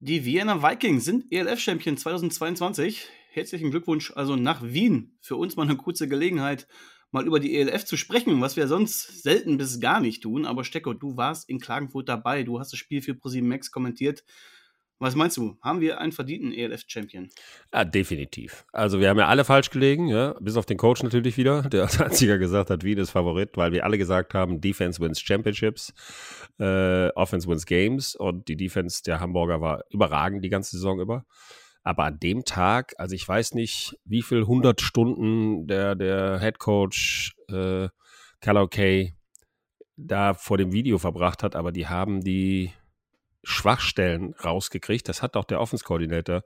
Die Vienna Vikings sind ELF-Champion 2022. Herzlichen Glückwunsch also nach Wien. Für uns mal eine kurze Gelegenheit, mal über die ELF zu sprechen, was wir sonst selten bis gar nicht tun. Aber Stecko, du warst in Klagenfurt dabei. Du hast das Spiel für ProSieben Max kommentiert. Was meinst du? Haben wir einen verdienten ELF-Champion? Ja, definitiv. Also wir haben ja alle falsch gelegen, ja, bis auf den Coach natürlich wieder, der als einziger gesagt hat, Wien ist Favorit, weil wir alle gesagt haben, Defense wins Championships, äh, Offense wins Games und die Defense der Hamburger war überragend die ganze Saison über. Aber an dem Tag, also ich weiß nicht, wie viel hundert Stunden der, der Head Coach äh, Kay da vor dem Video verbracht hat, aber die haben die Schwachstellen rausgekriegt. Das hat auch der Offense-Koordinator,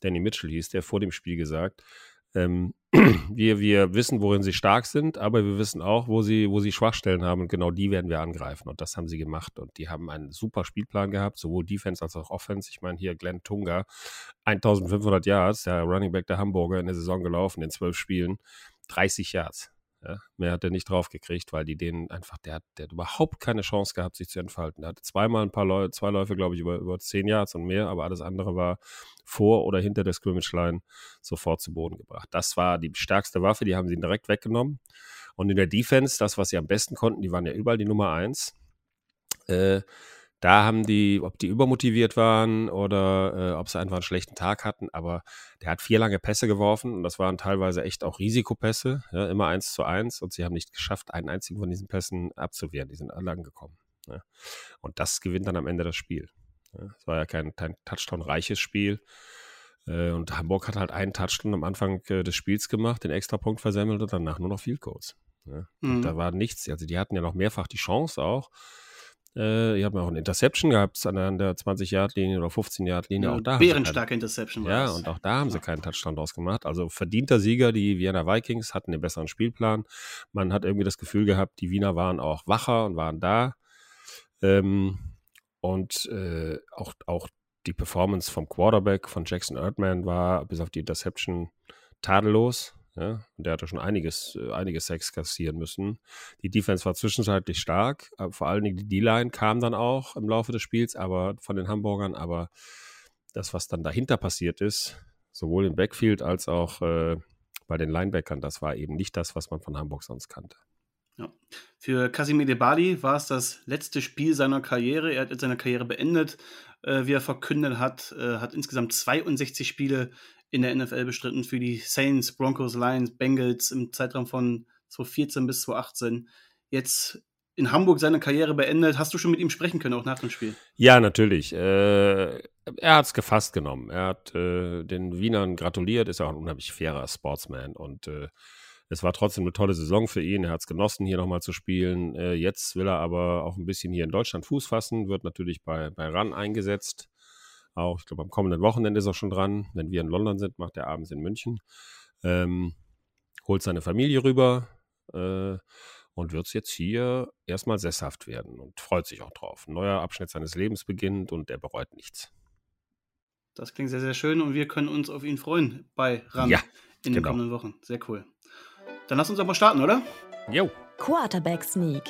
Danny Mitchell hieß, der vor dem Spiel gesagt. Ähm, wir, wir wissen, worin sie stark sind, aber wir wissen auch, wo sie, wo sie Schwachstellen haben und genau die werden wir angreifen. Und das haben sie gemacht. Und die haben einen super Spielplan gehabt, sowohl Defense als auch Offense. Ich meine, hier Glenn Tunga, 1500 Yards, der Running Back der Hamburger in der Saison gelaufen, in zwölf Spielen, 30 Yards. Ja, mehr hat er nicht draufgekriegt, weil die denen einfach, der hat, der hat überhaupt keine Chance gehabt, sich zu entfalten. Er hatte zweimal ein paar Läufe, zwei Läufe, glaube ich, über, über zehn Yards und mehr, aber alles andere war vor oder hinter der Scrimmage-Line sofort zu Boden gebracht. Das war die stärkste Waffe, die haben sie direkt weggenommen. Und in der Defense, das, was sie am besten konnten, die waren ja überall die Nummer eins. Äh, da haben die, ob die übermotiviert waren oder äh, ob sie einfach einen schlechten Tag hatten, aber der hat vier lange Pässe geworfen und das waren teilweise echt auch Risikopässe, ja, immer eins zu eins und sie haben nicht geschafft, einen einzigen von diesen Pässen abzuwehren. Die sind alle angekommen. Ja. Und das gewinnt dann am Ende das Spiel. Es ja, war ja kein, kein Touchdown-reiches Spiel. Äh, und Hamburg hat halt einen Touchdown am Anfang äh, des Spiels gemacht, den Extrapunkt versemmelt und danach nur noch Field Goals. Ja. Mhm. Da war nichts. Also die hatten ja noch mehrfach die Chance auch äh, ihr habt auch ein Interception gehabt an der 20-Yard-Linie oder 15-Yard-Linie. Ja, auch da bärenstarke Interception war Ja, das. und auch da haben ja. sie keinen Touchdown draus gemacht. Also verdienter Sieger, die Vienna Vikings hatten den besseren Spielplan. Man hat irgendwie das Gefühl gehabt, die Wiener waren auch wacher und waren da. Ähm, und äh, auch, auch die Performance vom Quarterback von Jackson Erdman war bis auf die Interception tadellos. Ja, und der hatte schon einiges, äh, einiges Sex kassieren müssen. Die Defense war zwischenzeitlich stark, vor allen Dingen die D-Line kam dann auch im Laufe des Spiels, aber von den Hamburgern, aber das, was dann dahinter passiert ist, sowohl im Backfield als auch äh, bei den Linebackern, das war eben nicht das, was man von Hamburg sonst kannte. Ja. Für Casimir Debali war es das letzte Spiel seiner Karriere. Er hat jetzt seine Karriere beendet, äh, wie er verkündet hat, äh, hat insgesamt 62 Spiele in der NFL bestritten für die Saints, Broncos, Lions, Bengals im Zeitraum von 2014 bis 2018. Jetzt in Hamburg seine Karriere beendet. Hast du schon mit ihm sprechen können, auch nach dem Spiel? Ja, natürlich. Äh, er hat es gefasst genommen. Er hat äh, den Wienern gratuliert, ist auch ein unheimlich fairer Sportsman und äh, es war trotzdem eine tolle Saison für ihn. Er hat es genossen, hier nochmal zu spielen. Äh, jetzt will er aber auch ein bisschen hier in Deutschland Fuß fassen, wird natürlich bei, bei RAN eingesetzt. Auch, ich glaube, am kommenden Wochenende ist er schon dran. Wenn wir in London sind, macht er abends in München. Ähm, holt seine Familie rüber äh, und wird jetzt hier erstmal sesshaft werden und freut sich auch drauf. Ein neuer Abschnitt seines Lebens beginnt und er bereut nichts. Das klingt sehr, sehr schön und wir können uns auf ihn freuen bei RAN ja, in den genau. kommenden Wochen. Sehr cool. Dann lass uns doch mal starten, oder? Jo. Quarterback Sneak.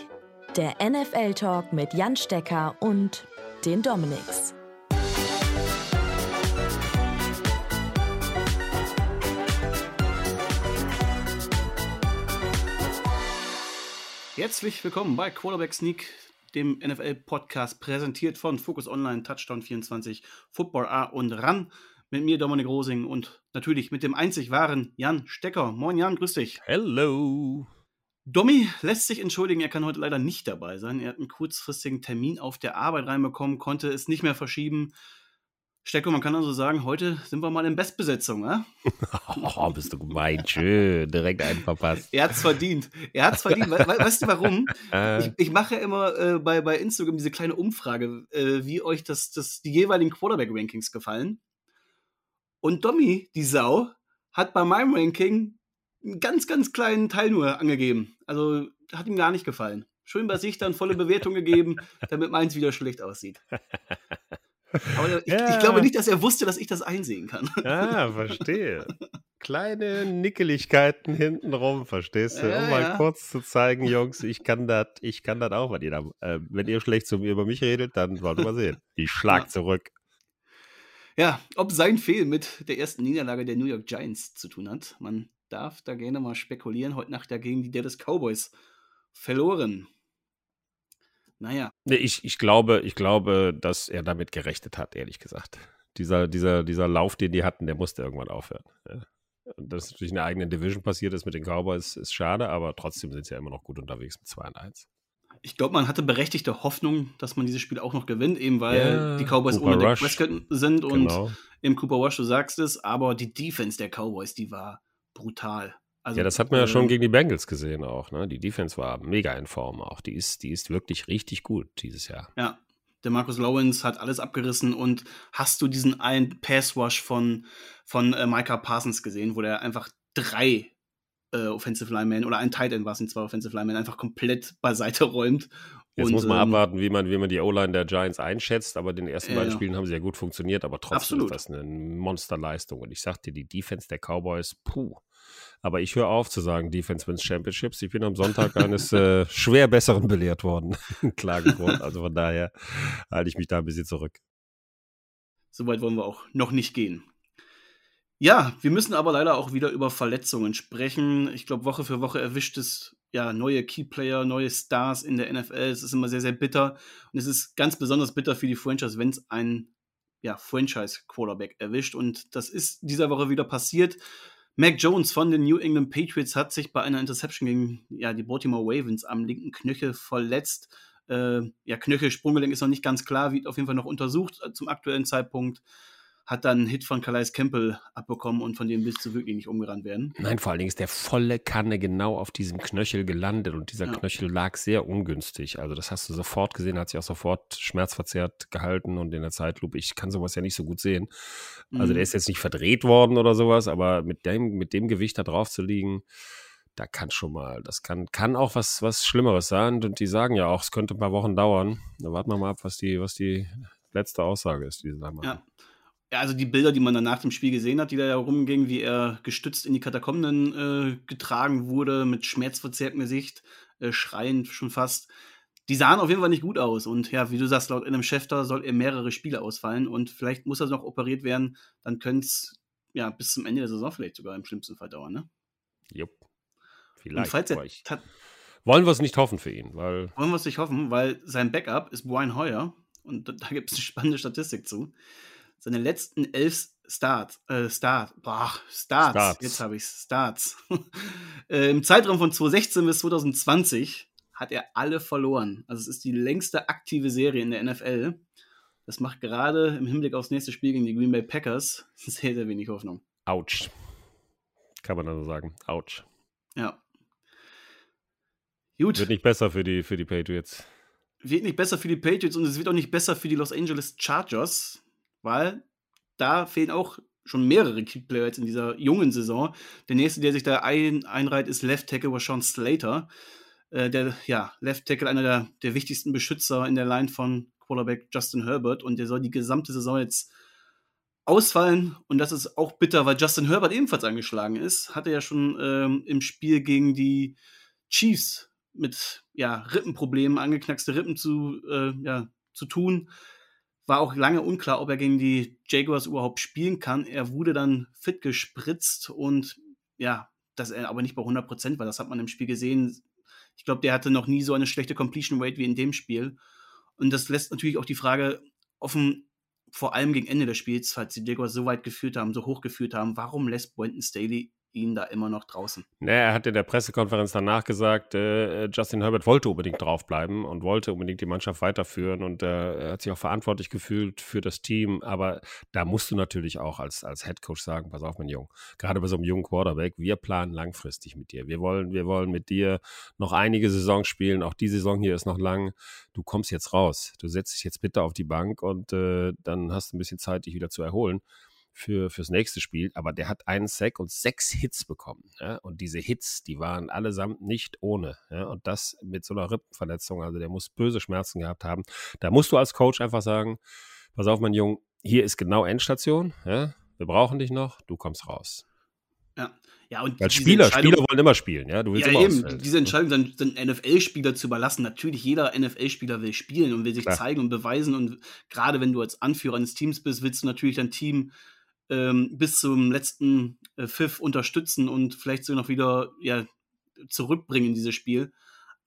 Der NFL-Talk mit Jan Stecker und den Dominics. Herzlich willkommen bei Quarterback Sneak, dem NFL-Podcast, präsentiert von Focus Online, Touchdown 24, Football A und RAN. Mit mir Dominik Rosing und natürlich mit dem einzig wahren Jan Stecker. Moin Jan, grüß dich. Hello. Domi lässt sich entschuldigen, er kann heute leider nicht dabei sein. Er hat einen kurzfristigen Termin auf der Arbeit reinbekommen, konnte es nicht mehr verschieben. Stecko, man kann also sagen, heute sind wir mal in Bestbesetzung, ne? Oh, bist du gemein, schön, direkt einen verpasst. er hat's verdient. Er hat's verdient. We weißt du warum? Äh. Ich, ich mache ja immer äh, bei, bei Instagram diese kleine Umfrage, äh, wie euch das, das, die jeweiligen Quarterback-Rankings gefallen. Und Domi, die Sau, hat bei meinem Ranking einen ganz, ganz kleinen Teil nur angegeben. Also hat ihm gar nicht gefallen. Schön bei sich dann volle Bewertung gegeben, damit meins wieder schlecht aussieht. Aber ich, ja. ich, glaube nicht, dass er wusste, dass ich das einsehen kann. Ah, verstehe. Kleine Nickeligkeiten hintenrum, verstehst du? Ja, um mal ja. kurz zu zeigen, Jungs, ich kann das, ich kann das auch, wenn ihr, äh, wenn ihr schlecht zu mir über mich redet, dann wollt ihr mal sehen. Ich schlag zurück. Ja, ob sein Fehl mit der ersten Niederlage der New York Giants zu tun hat, man darf da gerne mal spekulieren. Heute Nacht dagegen die Dallas Cowboys verloren. Naja. Nee, ich, ich, glaube, ich glaube, dass er damit gerechnet hat, ehrlich gesagt. Dieser, dieser, dieser Lauf, den die hatten, der musste irgendwann aufhören. Ja. Dass natürlich in der eigenen Division passiert ist mit den Cowboys, ist schade, aber trotzdem sind sie ja immer noch gut unterwegs mit 2 und 1. Ich glaube, man hatte berechtigte Hoffnung, dass man dieses Spiel auch noch gewinnt, eben weil ja, die Cowboys Cooper ohne Dak Prescott sind und genau. im Cooper Rush, du sagst es, aber die Defense der Cowboys, die war brutal. Also, ja, das hat man ja schon ähm, gegen die Bengals gesehen auch. Ne? Die Defense war mega in Form auch. Die ist, die ist wirklich richtig gut dieses Jahr. Ja, der Marcus Lawrence hat alles abgerissen und hast du diesen einen Pass-Wash von, von äh, Micah Parsons gesehen, wo der einfach drei äh, Offensive Linemen oder ein Tight End war es zwei Offensive Linemen einfach komplett beiseite räumt. Jetzt und, muss man ähm, abwarten, wie man, wie man die O-Line der Giants einschätzt, aber den ersten beiden Spielen haben sie ja gut funktioniert, aber trotzdem absolut. ist das eine Monsterleistung. Und ich sagte, die Defense der Cowboys, puh. Aber ich höre auf zu sagen Defense wins Championships. Ich bin am Sonntag eines äh, schwer besseren belehrt worden in Klagenfurt. Also von daher halte ich mich da ein bisschen zurück. Soweit wollen wir auch noch nicht gehen. Ja, wir müssen aber leider auch wieder über Verletzungen sprechen. Ich glaube, Woche für Woche erwischt es ja neue Keyplayer, neue Stars in der NFL. Es ist immer sehr, sehr bitter. Und es ist ganz besonders bitter für die Franchise, wenn es einen ja, Franchise-Quarterback erwischt. Und das ist dieser Woche wieder passiert. Mac Jones von den New England Patriots hat sich bei einer Interception gegen ja, die Baltimore Ravens am linken Knöchel verletzt. Äh, ja, Knöchel-Sprunggelenk ist noch nicht ganz klar, wird auf jeden Fall noch untersucht äh, zum aktuellen Zeitpunkt hat dann einen Hit von Calais Campbell abbekommen und von dem willst du wirklich nicht umgerannt werden. Nein, vor allen Dingen ist der volle Kanne genau auf diesem Knöchel gelandet und dieser ja. Knöchel lag sehr ungünstig. Also das hast du sofort gesehen, hat sich auch sofort schmerzverzerrt gehalten und in der Zeitlupe, ich kann sowas ja nicht so gut sehen. Also mhm. der ist jetzt nicht verdreht worden oder sowas, aber mit dem, mit dem Gewicht da drauf zu liegen, da kann schon mal, das kann, kann auch was, was Schlimmeres sein. Und die sagen ja auch, es könnte ein paar Wochen dauern. Da warten wir mal ab, was die, was die letzte Aussage ist, die sie da machen. Ja ja, also die Bilder, die man dann nach dem Spiel gesehen hat, die da herumgingen, wie er gestützt in die Katakomben äh, getragen wurde, mit schmerzverzerrtem Gesicht, äh, schreiend schon fast, die sahen auf jeden Fall nicht gut aus. Und ja, wie du sagst, laut einem Schäfter soll er mehrere Spiele ausfallen und vielleicht muss er noch operiert werden, dann könnte es ja bis zum Ende der Saison vielleicht sogar im schlimmsten Fall dauern, ne? Jupp. Vielleicht. falls er wollen wir es nicht hoffen für ihn, weil. Wollen wir es nicht hoffen, weil sein Backup ist Brian Hoyer und da gibt es eine spannende Statistik zu seine letzten elf Starts, äh, Start, boah, Starts, Starts. jetzt habe ich Starts. äh, Im Zeitraum von 2016 bis 2020 hat er alle verloren. Also es ist die längste aktive Serie in der NFL. Das macht gerade im Hinblick aufs nächste Spiel gegen die Green Bay Packers sehr, sehr wenig Hoffnung. Autsch. Kann man also sagen. Autsch. Ja. Gut. Wird nicht besser für die, für die Patriots. Wird nicht besser für die Patriots und es wird auch nicht besser für die Los Angeles Chargers weil da fehlen auch schon mehrere Keyplayer jetzt in dieser jungen Saison. Der nächste, der sich da ein, einreiht, ist Left Tackle Rashawn Slater. Äh, der, ja, Left Tackle, einer der, der wichtigsten Beschützer in der Line von Quarterback Justin Herbert und der soll die gesamte Saison jetzt ausfallen und das ist auch bitter, weil Justin Herbert ebenfalls angeschlagen ist. Hatte ja schon ähm, im Spiel gegen die Chiefs mit ja, Rippenproblemen, angeknackste Rippen zu, äh, ja, zu tun. War auch lange unklar, ob er gegen die Jaguars überhaupt spielen kann. Er wurde dann fit gespritzt und ja, dass er aber nicht bei 100 Prozent war, das hat man im Spiel gesehen. Ich glaube, der hatte noch nie so eine schlechte Completion Rate wie in dem Spiel. Und das lässt natürlich auch die Frage offen, vor allem gegen Ende des Spiels, falls die Jaguars so weit geführt haben, so hoch geführt haben, warum lässt Boynton Staley ihn da immer noch draußen. Nee, er hat in der Pressekonferenz danach gesagt, äh, Justin Herbert wollte unbedingt draufbleiben und wollte unbedingt die Mannschaft weiterführen und äh, er hat sich auch verantwortlich gefühlt für das Team. Aber da musst du natürlich auch als, als Head Coach sagen: Pass auf, mein Junge, gerade bei so einem jungen Quarterback, wir planen langfristig mit dir. Wir wollen, wir wollen mit dir noch einige Saisons spielen. Auch die Saison hier ist noch lang. Du kommst jetzt raus. Du setzt dich jetzt bitte auf die Bank und äh, dann hast du ein bisschen Zeit, dich wieder zu erholen für, fürs nächste Spiel, aber der hat einen Sack und sechs Hits bekommen. Ja? Und diese Hits, die waren allesamt nicht ohne. Ja? Und das mit so einer Rippenverletzung, also der muss böse Schmerzen gehabt haben. Da musst du als Coach einfach sagen, pass auf, mein Junge, hier ist genau Endstation, ja? wir brauchen dich noch, du kommst raus. Ja. Ja, und Weil Spieler, Spieler wollen immer spielen, ja. Du willst ja, immer eben, diese Entscheidung dann, dann NFL-Spieler zu überlassen. Natürlich, jeder NFL-Spieler will spielen und will sich Klar. zeigen und beweisen. Und gerade wenn du als Anführer eines Teams bist, willst du natürlich dein Team ähm, bis zum letzten äh, Pfiff unterstützen und vielleicht sogar noch wieder ja, zurückbringen in dieses Spiel.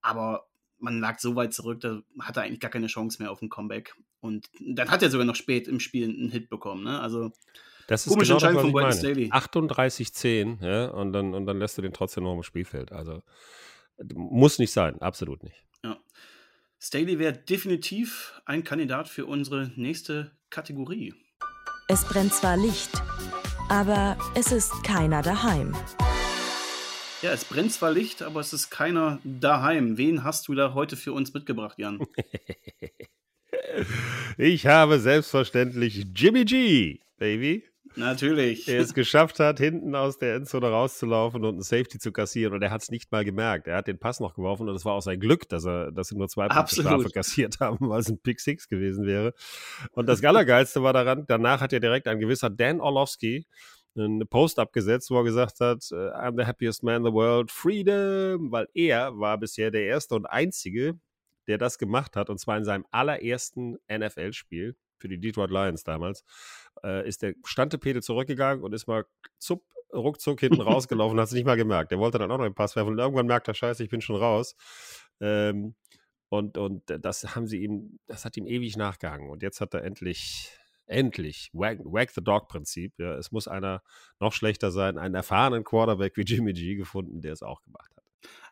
Aber man lag so weit zurück, da hat er eigentlich gar keine Chance mehr auf ein Comeback. Und dann hat er sogar noch spät im Spiel einen Hit bekommen. Ne? Also das ist genau Entscheidung von Staley. 38-10, ja, und dann, und dann lässt du den trotzdem noch im Spielfeld. Also muss nicht sein, absolut nicht. Ja. Staley wäre definitiv ein Kandidat für unsere nächste Kategorie. Es brennt zwar Licht, aber es ist keiner daheim. Ja, es brennt zwar Licht, aber es ist keiner daheim. Wen hast du da heute für uns mitgebracht, Jan? ich habe selbstverständlich Jimmy G, Baby. Natürlich. Der es geschafft hat, hinten aus der Endzone rauszulaufen und einen Safety zu kassieren. Und er hat es nicht mal gemerkt. Er hat den Pass noch geworfen und es war auch sein Glück, dass er, dass sie nur zwei Punkte Strafe kassiert haben, weil es ein Pick Six gewesen wäre. Und das Allergeilste war daran, danach hat er direkt ein gewisser Dan Orlovsky einen Post abgesetzt, wo er gesagt hat, äh, I'm the happiest man in the world, freedom, weil er war bisher der erste und einzige, der das gemacht hat, und zwar in seinem allerersten NFL-Spiel für die Detroit Lions damals, äh, ist der Standtepede zurückgegangen und ist mal zupp, ruckzuck hinten rausgelaufen, hat es nicht mal gemerkt. Der wollte dann auch noch einen Pass werfen und irgendwann merkt er, scheiße, ich bin schon raus. Ähm, und, und das haben sie ihm, das hat ihm ewig nachgehangen. Und jetzt hat er endlich, endlich, Wag, Wag the Dog-Prinzip. Ja, es muss einer noch schlechter sein, einen erfahrenen Quarterback wie Jimmy G gefunden, der es auch gemacht hat.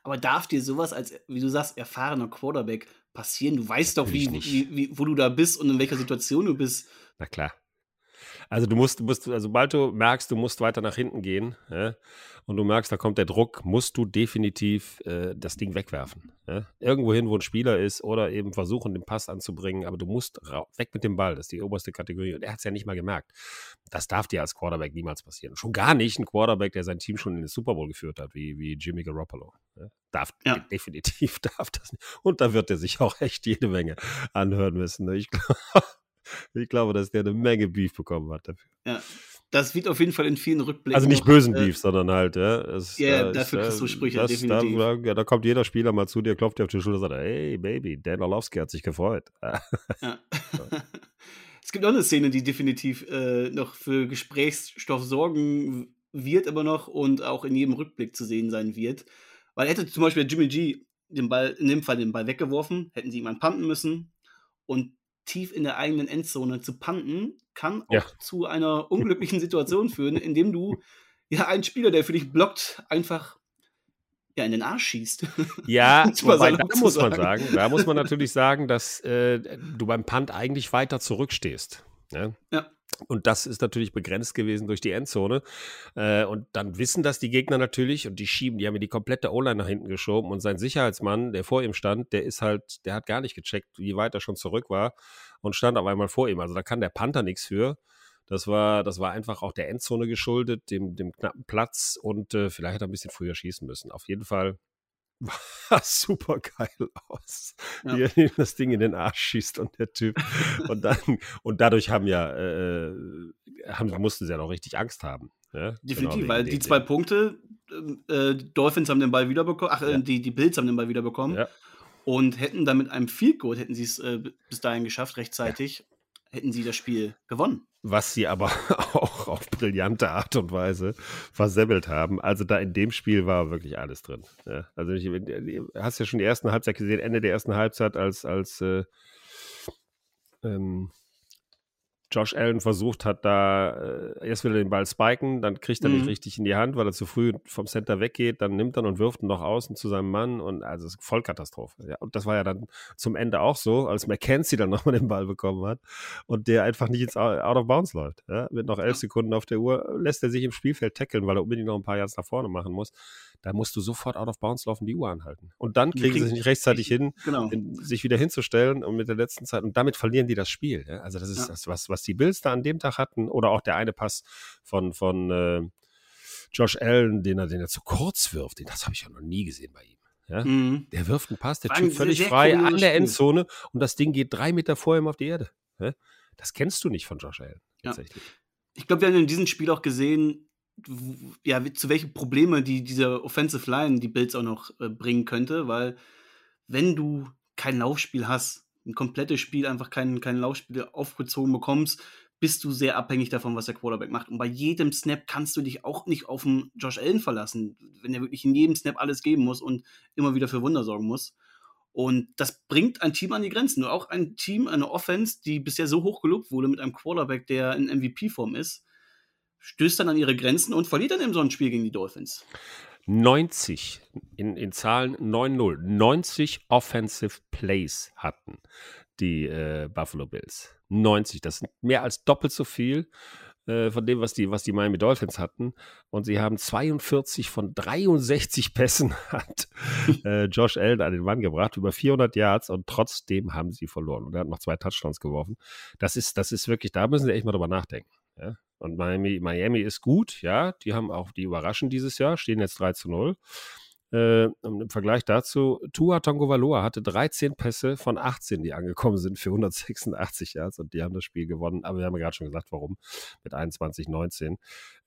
Aber darf dir sowas als, wie du sagst, erfahrener Quarterback passieren? Du weißt doch, wie, wie, wie, wo du da bist und in welcher Situation du bist. Na klar. Also du musst, du musst, also sobald du merkst, du musst weiter nach hinten gehen ja, und du merkst, da kommt der Druck, musst du definitiv äh, das Ding wegwerfen. Ja. Irgendwo hin, wo ein Spieler ist oder eben versuchen, den Pass anzubringen, aber du musst weg mit dem Ball, das ist die oberste Kategorie. Und er hat es ja nicht mal gemerkt. Das darf dir als Quarterback niemals passieren. Schon gar nicht ein Quarterback, der sein Team schon in den Super Bowl geführt hat, wie, wie Jimmy Garoppolo. Ja. Darf, definitiv darf das nicht. Und da wird er sich auch echt jede Menge anhören müssen. Ne. Ich glaube, ich glaube, dass der eine Menge Beef bekommen hat dafür. Ja. Das wird auf jeden Fall in vielen Rückblicken. Also nicht bösen äh, Beef, sondern halt, ja. Es, ja, da dafür kriegst du Sprüche, das, definitiv. Da, ja, da kommt jeder Spieler mal zu dir, klopft dir auf die Schulter und sagt, hey Baby, Dan Orlovsky hat sich gefreut. ja. es gibt auch eine Szene, die definitiv äh, noch für Gesprächsstoff sorgen wird, aber noch und auch in jedem Rückblick zu sehen sein wird. Weil hätte zum Beispiel Jimmy G den Ball, in dem Fall den Ball weggeworfen, hätten sie ihn panten müssen und tief in der eigenen Endzone zu panten, kann auch ja. zu einer unglücklichen Situation führen, indem du ja einen Spieler, der für dich blockt, einfach ja, in den Arsch schießt. Ja, wobei, da muss man sagen, da muss man natürlich sagen, dass äh, du beim Punt eigentlich weiter zurückstehst. Ne? Ja. Und das ist natürlich begrenzt gewesen durch die Endzone. Äh, und dann wissen das die Gegner natürlich und die schieben, die haben mir die komplette O-Line nach hinten geschoben und sein Sicherheitsmann, der vor ihm stand, der ist halt, der hat gar nicht gecheckt, wie weit er schon zurück war und stand auf einmal vor ihm. Also da kann der Panther nichts für. Das war, das war einfach auch der Endzone geschuldet, dem, dem knappen Platz und äh, vielleicht hat er ein bisschen früher schießen müssen. Auf jeden Fall super geil aus, ja. wie er das Ding in den Arsch schießt und der Typ. und dann, und dadurch haben ja, äh, haben, mussten sie ja noch richtig Angst haben. Ja? Definitiv, genau, weil die zwei Punkte, äh, Dolphins haben den Ball wiederbekommen, ach, äh, ja. die, die Bills haben den Ball wiederbekommen. Ja. Und hätten dann mit einem Field Goal, hätten sie es äh, bis dahin geschafft, rechtzeitig, hätten sie das Spiel gewonnen was sie aber auch auf brillante Art und Weise versemmelt haben. Also da in dem Spiel war wirklich alles drin. Ja, also ich, du hast ja schon die ersten Halbzeit gesehen, Ende der ersten Halbzeit, als, als äh, ähm, Josh Allen versucht hat, da äh, erst will er den Ball spiken, dann kriegt er mhm. nicht richtig in die Hand, weil er zu früh vom Center weggeht, dann nimmt er und wirft ihn noch außen zu seinem Mann und also es ist Vollkatastrophe. Ja. Und das war ja dann zum Ende auch so, als McKenzie dann nochmal den Ball bekommen hat und der einfach nicht ins Out of Bounds läuft. Ja. Mit noch elf Sekunden auf der Uhr lässt er sich im Spielfeld tackeln, weil er unbedingt noch ein paar Yards nach vorne machen muss da musst du sofort out of bounds laufen, die Uhr anhalten. Und dann kriegen sie es nicht rechtzeitig hin, genau. in, sich wieder hinzustellen und mit der letzten Zeit. Und damit verlieren die das Spiel. Ja? Also das ist ja. das, was, was die Bills da an dem Tag hatten. Oder auch der eine Pass von, von äh, Josh Allen, den er, den er zu kurz wirft. Den, das habe ich ja noch nie gesehen bei ihm. Ja? Mhm. Der wirft einen Pass, der Typ völlig frei an der Endzone und das Ding geht drei Meter vor ihm auf die Erde. Ja? Das kennst du nicht von Josh Allen. Tatsächlich. Ich glaube, wir haben in diesem Spiel auch gesehen, ja, zu welchen Probleme die diese Offensive Line die Bills auch noch äh, bringen könnte, weil wenn du kein Laufspiel hast, ein komplettes Spiel einfach kein, kein Laufspiel aufgezogen bekommst, bist du sehr abhängig davon, was der Quarterback macht. Und bei jedem Snap kannst du dich auch nicht auf den Josh Allen verlassen, wenn er wirklich in jedem Snap alles geben muss und immer wieder für Wunder sorgen muss. Und das bringt ein Team an die Grenzen. Nur auch ein Team, eine Offense, die bisher so hoch gelobt wurde mit einem Quarterback, der in MVP-Form ist, stößt dann an ihre Grenzen und verliert dann eben so ein Spiel gegen die Dolphins. 90 in, in Zahlen 9-0, 90 Offensive Plays hatten die äh, Buffalo Bills. 90, das sind mehr als doppelt so viel äh, von dem, was die, was die Miami Dolphins hatten. Und sie haben 42 von 63 Pässen hat äh, Josh Allen an den Mann gebracht, über 400 Yards und trotzdem haben sie verloren. Und er hat noch zwei Touchdowns geworfen. Das ist, das ist wirklich, da müssen sie echt mal drüber nachdenken. Ja? Und Miami, Miami ist gut, ja, die haben auch, die überraschen dieses Jahr, stehen jetzt 3 zu 0. Äh, Im Vergleich dazu, Tua Tongovaloa hatte 13 Pässe von 18, die angekommen sind für 186 Yards und die haben das Spiel gewonnen. Aber wir haben ja gerade schon gesagt, warum mit 21-19.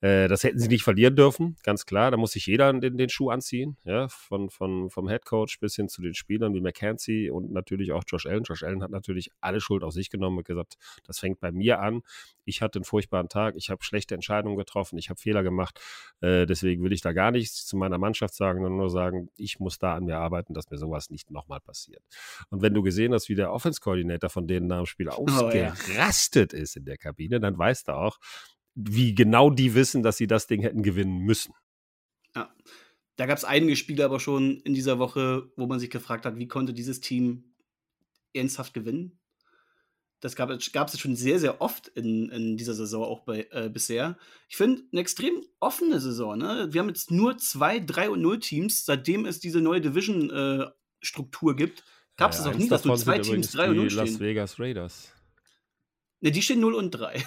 Äh, das hätten sie nicht verlieren dürfen, ganz klar. Da muss sich jeder den, den Schuh anziehen, ja, von, von, vom Head Coach bis hin zu den Spielern wie McKenzie und natürlich auch Josh Allen. Josh Allen hat natürlich alle Schuld auf sich genommen und gesagt, das fängt bei mir an. Ich hatte einen furchtbaren Tag, ich habe schlechte Entscheidungen getroffen, ich habe Fehler gemacht. Äh, deswegen will ich da gar nichts zu meiner Mannschaft sagen, sondern nur sagen, ich muss da an mir arbeiten, dass mir sowas nicht nochmal passiert. Und wenn du gesehen hast, wie der Offense-Coordinator von denen nach dem Spiel ausgerastet oh, ja. ist in der Kabine, dann weißt du auch, wie genau die wissen, dass sie das Ding hätten gewinnen müssen. Ja. Da gab es einige Spiele aber schon in dieser Woche, wo man sich gefragt hat, wie konnte dieses Team ernsthaft gewinnen? Das gab es schon sehr, sehr oft in, in dieser Saison auch bei, äh, bisher. Ich finde, eine extrem offene Saison. Ne? Wir haben jetzt nur zwei 3 und 0 Teams, seitdem es diese neue Division-Struktur äh, gibt. Gab es ja, auch nie, dass nur zwei Teams 3 und 0 stehen. Las Vegas Raiders. Ne, die stehen 0 und 3.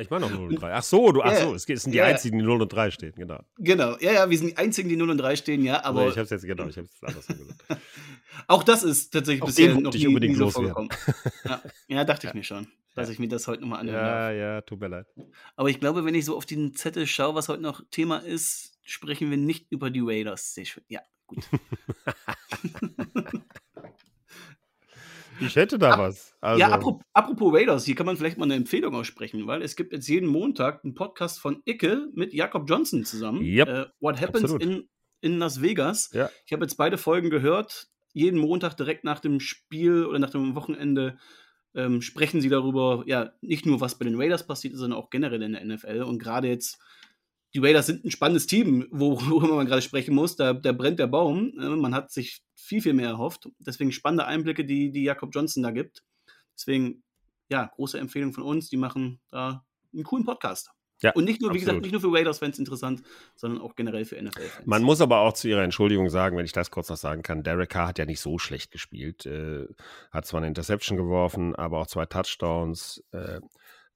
Ich meine auch 0 und 3. Ach so, du, ach so, es sind die ja, einzigen, die 0 und 3 stehen, genau. Genau, ja, ja, wir sind die einzigen, die 0 und 3 stehen, ja, aber. Nee, ich hab's jetzt, genau, ich hab's andersrum gesagt. auch das ist tatsächlich Auch bisher noch nie, unbedingt nie so vorgekommen. ja, ja, dachte ich mir schon, dass ich mir das heute nochmal anhören Ja, darf. ja, tut mir leid. Aber ich glaube, wenn ich so auf den Zettel schaue, was heute noch Thema ist, sprechen wir nicht über die Raiders. Ja, gut. Ich hätte da Ab, was. Also. Ja, apropos, apropos, Raiders, hier kann man vielleicht mal eine Empfehlung aussprechen, weil es gibt jetzt jeden Montag einen Podcast von Icke mit Jakob Johnson zusammen. Yep. Uh, What Happens in, in Las Vegas. Ja. Ich habe jetzt beide Folgen gehört. Jeden Montag direkt nach dem Spiel oder nach dem Wochenende ähm, sprechen sie darüber, ja, nicht nur was bei den Raiders passiert ist, sondern auch generell in der NFL. Und gerade jetzt die Raiders sind ein spannendes Team, worüber man gerade sprechen muss. Da, da brennt der Baum. Äh, man hat sich viel, viel mehr erhofft. Deswegen spannende Einblicke, die, die Jakob Johnson da gibt. Deswegen, ja, große Empfehlung von uns. Die machen da einen coolen Podcast. Ja, und nicht nur, absolut. wie gesagt, nicht nur für Raiders-Fans interessant, sondern auch generell für NFL-Fans. Man muss aber auch zu ihrer Entschuldigung sagen, wenn ich das kurz noch sagen kann, Derek Carr hat ja nicht so schlecht gespielt. Äh, hat zwar eine Interception geworfen, aber auch zwei Touchdowns. Äh,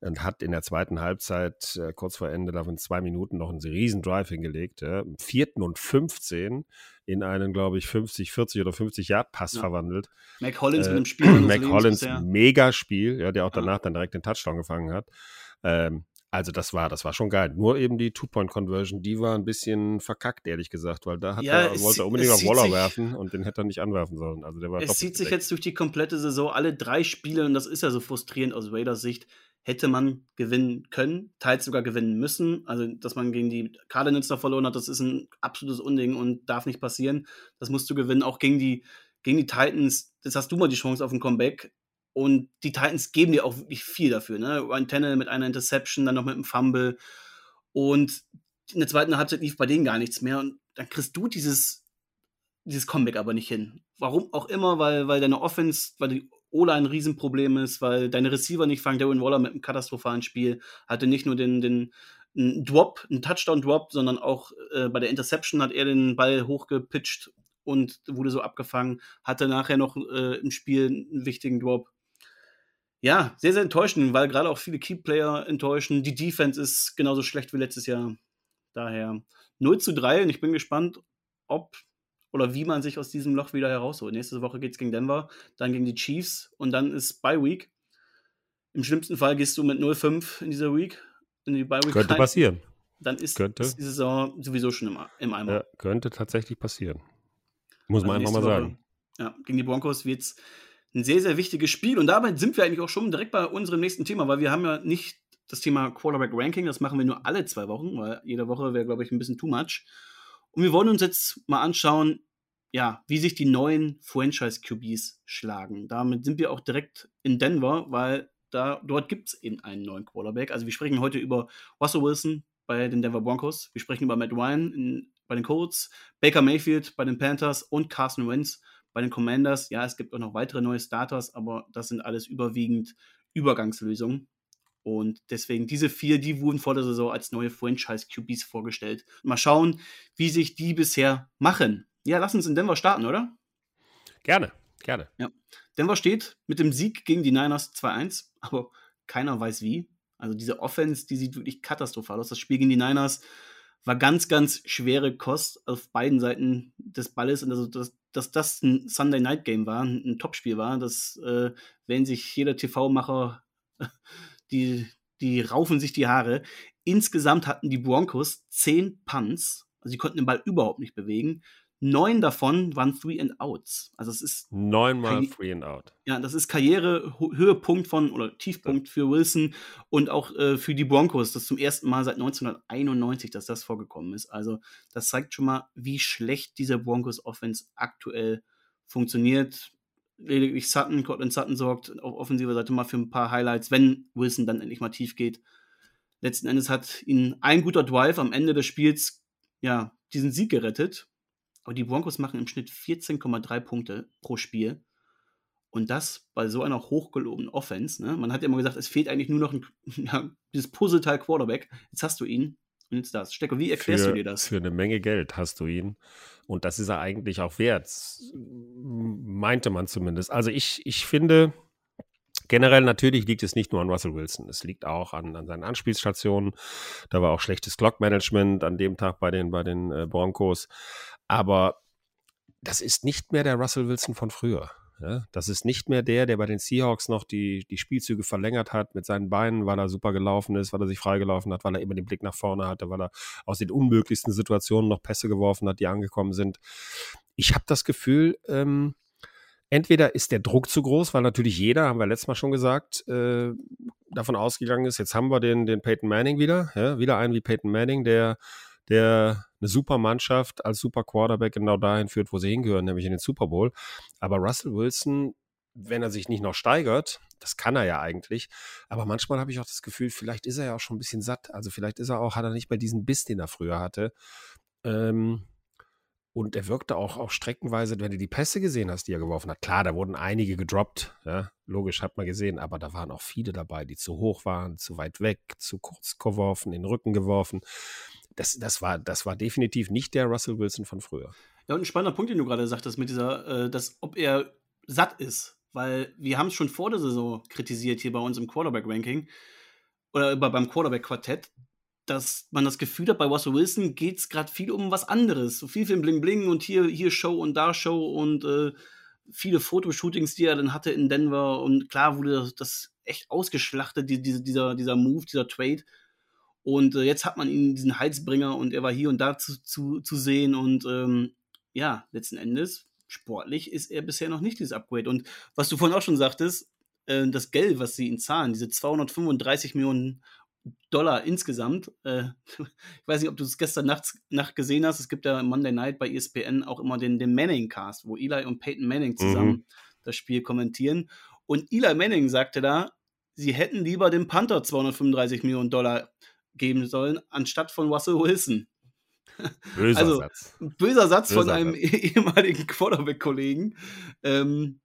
und hat in der zweiten Halbzeit äh, kurz vor Ende davon zwei Minuten noch einen riesen Drive hingelegt. Ja. Im vierten und 15 in einen, glaube ich, 50, 40 oder 50 Yard Pass ja. verwandelt. Mac Hollins äh, mit dem Spiel. Mac Hollins, mega Spiel, ja, der auch danach ja. dann direkt den Touchdown gefangen hat. Ähm, also das war, das war schon geil. Nur eben die Two-Point-Conversion, die war ein bisschen verkackt, ehrlich gesagt, weil da hat ja, er, wollte er unbedingt auf Waller werfen und den hätte er nicht anwerfen sollen. Also der war es zieht sich jetzt durch die komplette Saison alle drei Spiele und das ist ja so frustrierend aus Raiders Sicht hätte man gewinnen können, teils sogar gewinnen müssen. Also, dass man gegen die Cardinals da verloren hat, das ist ein absolutes Unding und darf nicht passieren. Das musst du gewinnen. Auch gegen die, gegen die Titans, das hast du mal die Chance auf ein Comeback. Und die Titans geben dir auch wirklich viel dafür. Ne? Ryan Tannehill mit einer Interception, dann noch mit einem Fumble. Und in der zweiten Halbzeit lief bei denen gar nichts mehr. Und dann kriegst du dieses, dieses Comeback aber nicht hin. Warum auch immer, weil, weil deine Offense, weil die O-Line ein Riesenproblem ist, weil deine Receiver nicht fangen. Darren Waller mit einem katastrophalen Spiel hatte nicht nur den, den einen Drop, einen Touchdown-Drop, sondern auch äh, bei der Interception hat er den Ball hochgepitcht und wurde so abgefangen. Hatte nachher noch äh, im Spiel einen wichtigen Drop. Ja, sehr, sehr enttäuschend, weil gerade auch viele Key-Player enttäuschen. Die Defense ist genauso schlecht wie letztes Jahr. Daher 0 zu 3 und ich bin gespannt, ob oder wie man sich aus diesem Loch wieder herausholt. Nächste Woche geht es gegen Denver, dann gegen die Chiefs und dann ist Bye Week. Im schlimmsten Fall gehst du mit 0-5 in dieser Week in die Bye Week. Könnte rein. passieren. dann ist, ist die Saison sowieso schon im, im Eimer. Ja, könnte tatsächlich passieren. Muss man also einfach mal sagen. ja, gegen die Broncos wird es ein sehr, sehr wichtiges Spiel. Und dabei sind wir eigentlich auch schon direkt bei unserem nächsten Thema, weil wir haben ja nicht das Thema Quarterback Ranking, das machen wir nur alle zwei Wochen, weil jede Woche wäre, glaube ich, ein bisschen too much. Und wir wollen uns jetzt mal anschauen, ja, wie sich die neuen Franchise-QBs schlagen. Damit sind wir auch direkt in Denver, weil da, dort gibt es eben einen neuen Quarterback. Also wir sprechen heute über Russell Wilson bei den Denver Broncos, wir sprechen über Matt Ryan in, bei den Colts, Baker Mayfield bei den Panthers und Carson Wentz bei den Commanders. Ja, es gibt auch noch weitere neue Starters, aber das sind alles überwiegend Übergangslösungen. Und deswegen diese vier, die wurden vor der Saison als neue Franchise-QBs vorgestellt. Mal schauen, wie sich die bisher machen. Ja, lass uns in Denver starten, oder? Gerne, gerne. Ja. Denver steht mit dem Sieg gegen die Niners 2-1, aber keiner weiß wie. Also diese Offense, die sieht wirklich katastrophal aus. Das Spiel gegen die Niners war ganz, ganz schwere Kost auf beiden Seiten des Balles. Und also, dass, dass das ein Sunday Night Game war, ein Topspiel war, das äh, werden sich jeder TV-Macher, die, die raufen sich die Haare. Insgesamt hatten die Broncos zehn Punts, also sie konnten den Ball überhaupt nicht bewegen. Neun davon waren Three and Outs. Also es ist neunmal Three and Out. Ja, das ist Karrierehöhepunkt von oder Tiefpunkt für Wilson und auch äh, für die Broncos. Das ist zum ersten Mal seit 1991, dass das vorgekommen ist. Also das zeigt schon mal, wie schlecht dieser Broncos Offense aktuell funktioniert. Lediglich Sutton, Cortland Sutton sorgt auf offensiver Seite mal für ein paar Highlights, wenn Wilson dann endlich mal tief geht. Letzten Endes hat ihn ein guter Drive am Ende des Spiels ja diesen Sieg gerettet aber die Broncos machen im Schnitt 14,3 Punkte pro Spiel. Und das bei so einer hochgelobenen Offense. Ne? Man hat ja immer gesagt, es fehlt eigentlich nur noch ein, ja, dieses Puzzleteil Quarterback. Jetzt hast du ihn das. Stecker, wie erklärst für, du dir das? Für eine Menge Geld hast du ihn. Und das ist er eigentlich auch wert. Meinte man zumindest. Also ich, ich finde, Generell natürlich liegt es nicht nur an Russell Wilson, es liegt auch an, an seinen Anspielstationen. Da war auch schlechtes Clock-Management an dem Tag bei den, bei den äh, Broncos. Aber das ist nicht mehr der Russell Wilson von früher. Ja, das ist nicht mehr der, der bei den Seahawks noch die, die Spielzüge verlängert hat mit seinen Beinen, weil er super gelaufen ist, weil er sich freigelaufen hat, weil er immer den Blick nach vorne hatte, weil er aus den unmöglichsten Situationen noch Pässe geworfen hat, die angekommen sind. Ich habe das Gefühl, ähm, entweder ist der Druck zu groß, weil natürlich jeder, haben wir letztes Mal schon gesagt, äh, davon ausgegangen ist, jetzt haben wir den, den Peyton Manning wieder, ja, wieder einen wie Peyton Manning, der der eine super Mannschaft als super Quarterback genau dahin führt, wo sie hingehören, nämlich in den Super Bowl. Aber Russell Wilson, wenn er sich nicht noch steigert, das kann er ja eigentlich, aber manchmal habe ich auch das Gefühl, vielleicht ist er ja auch schon ein bisschen satt. Also vielleicht ist er auch, hat er nicht mehr diesen Biss, den er früher hatte. Ähm, und er wirkte auch, auch streckenweise, wenn du die Pässe gesehen hast, die er geworfen hat. Klar, da wurden einige gedroppt, ja, logisch hat man gesehen, aber da waren auch viele dabei, die zu hoch waren, zu weit weg, zu kurz geworfen, in den Rücken geworfen das, das, war, das war definitiv nicht der Russell Wilson von früher. Ja, und ein spannender Punkt, den du gerade sagtest, mit dieser, äh, dass, ob er satt ist. Weil wir haben es schon vor der Saison kritisiert hier bei uns im Quarterback-Ranking oder beim Quarterback-Quartett, dass man das Gefühl hat, bei Russell Wilson geht es gerade viel um was anderes. So viel, viel Bling Bling und hier, hier Show und da Show und äh, viele Fotoshootings, die er dann hatte in Denver. Und klar wurde das, das echt ausgeschlachtet, die, die, dieser, dieser Move, dieser Trade. Und äh, jetzt hat man ihn diesen Heizbringer und er war hier und da zu, zu, zu sehen. Und ähm, ja, letzten Endes, sportlich ist er bisher noch nicht dieses Upgrade. Und was du vorhin auch schon sagtest, äh, das Geld, was sie ihn zahlen, diese 235 Millionen Dollar insgesamt. Äh, ich weiß nicht, ob du es gestern Nacht, Nacht gesehen hast. Es gibt ja Monday Night bei ESPN auch immer den, den Manning-Cast, wo Eli und Peyton Manning zusammen mhm. das Spiel kommentieren. Und Eli Manning sagte da, sie hätten lieber dem Panther 235 Millionen Dollar geben sollen, anstatt von Russell Wilson. Böser also, Satz. Böser Satz böser von einem Satz. ehemaligen Quarterback-Kollegen. Ähm,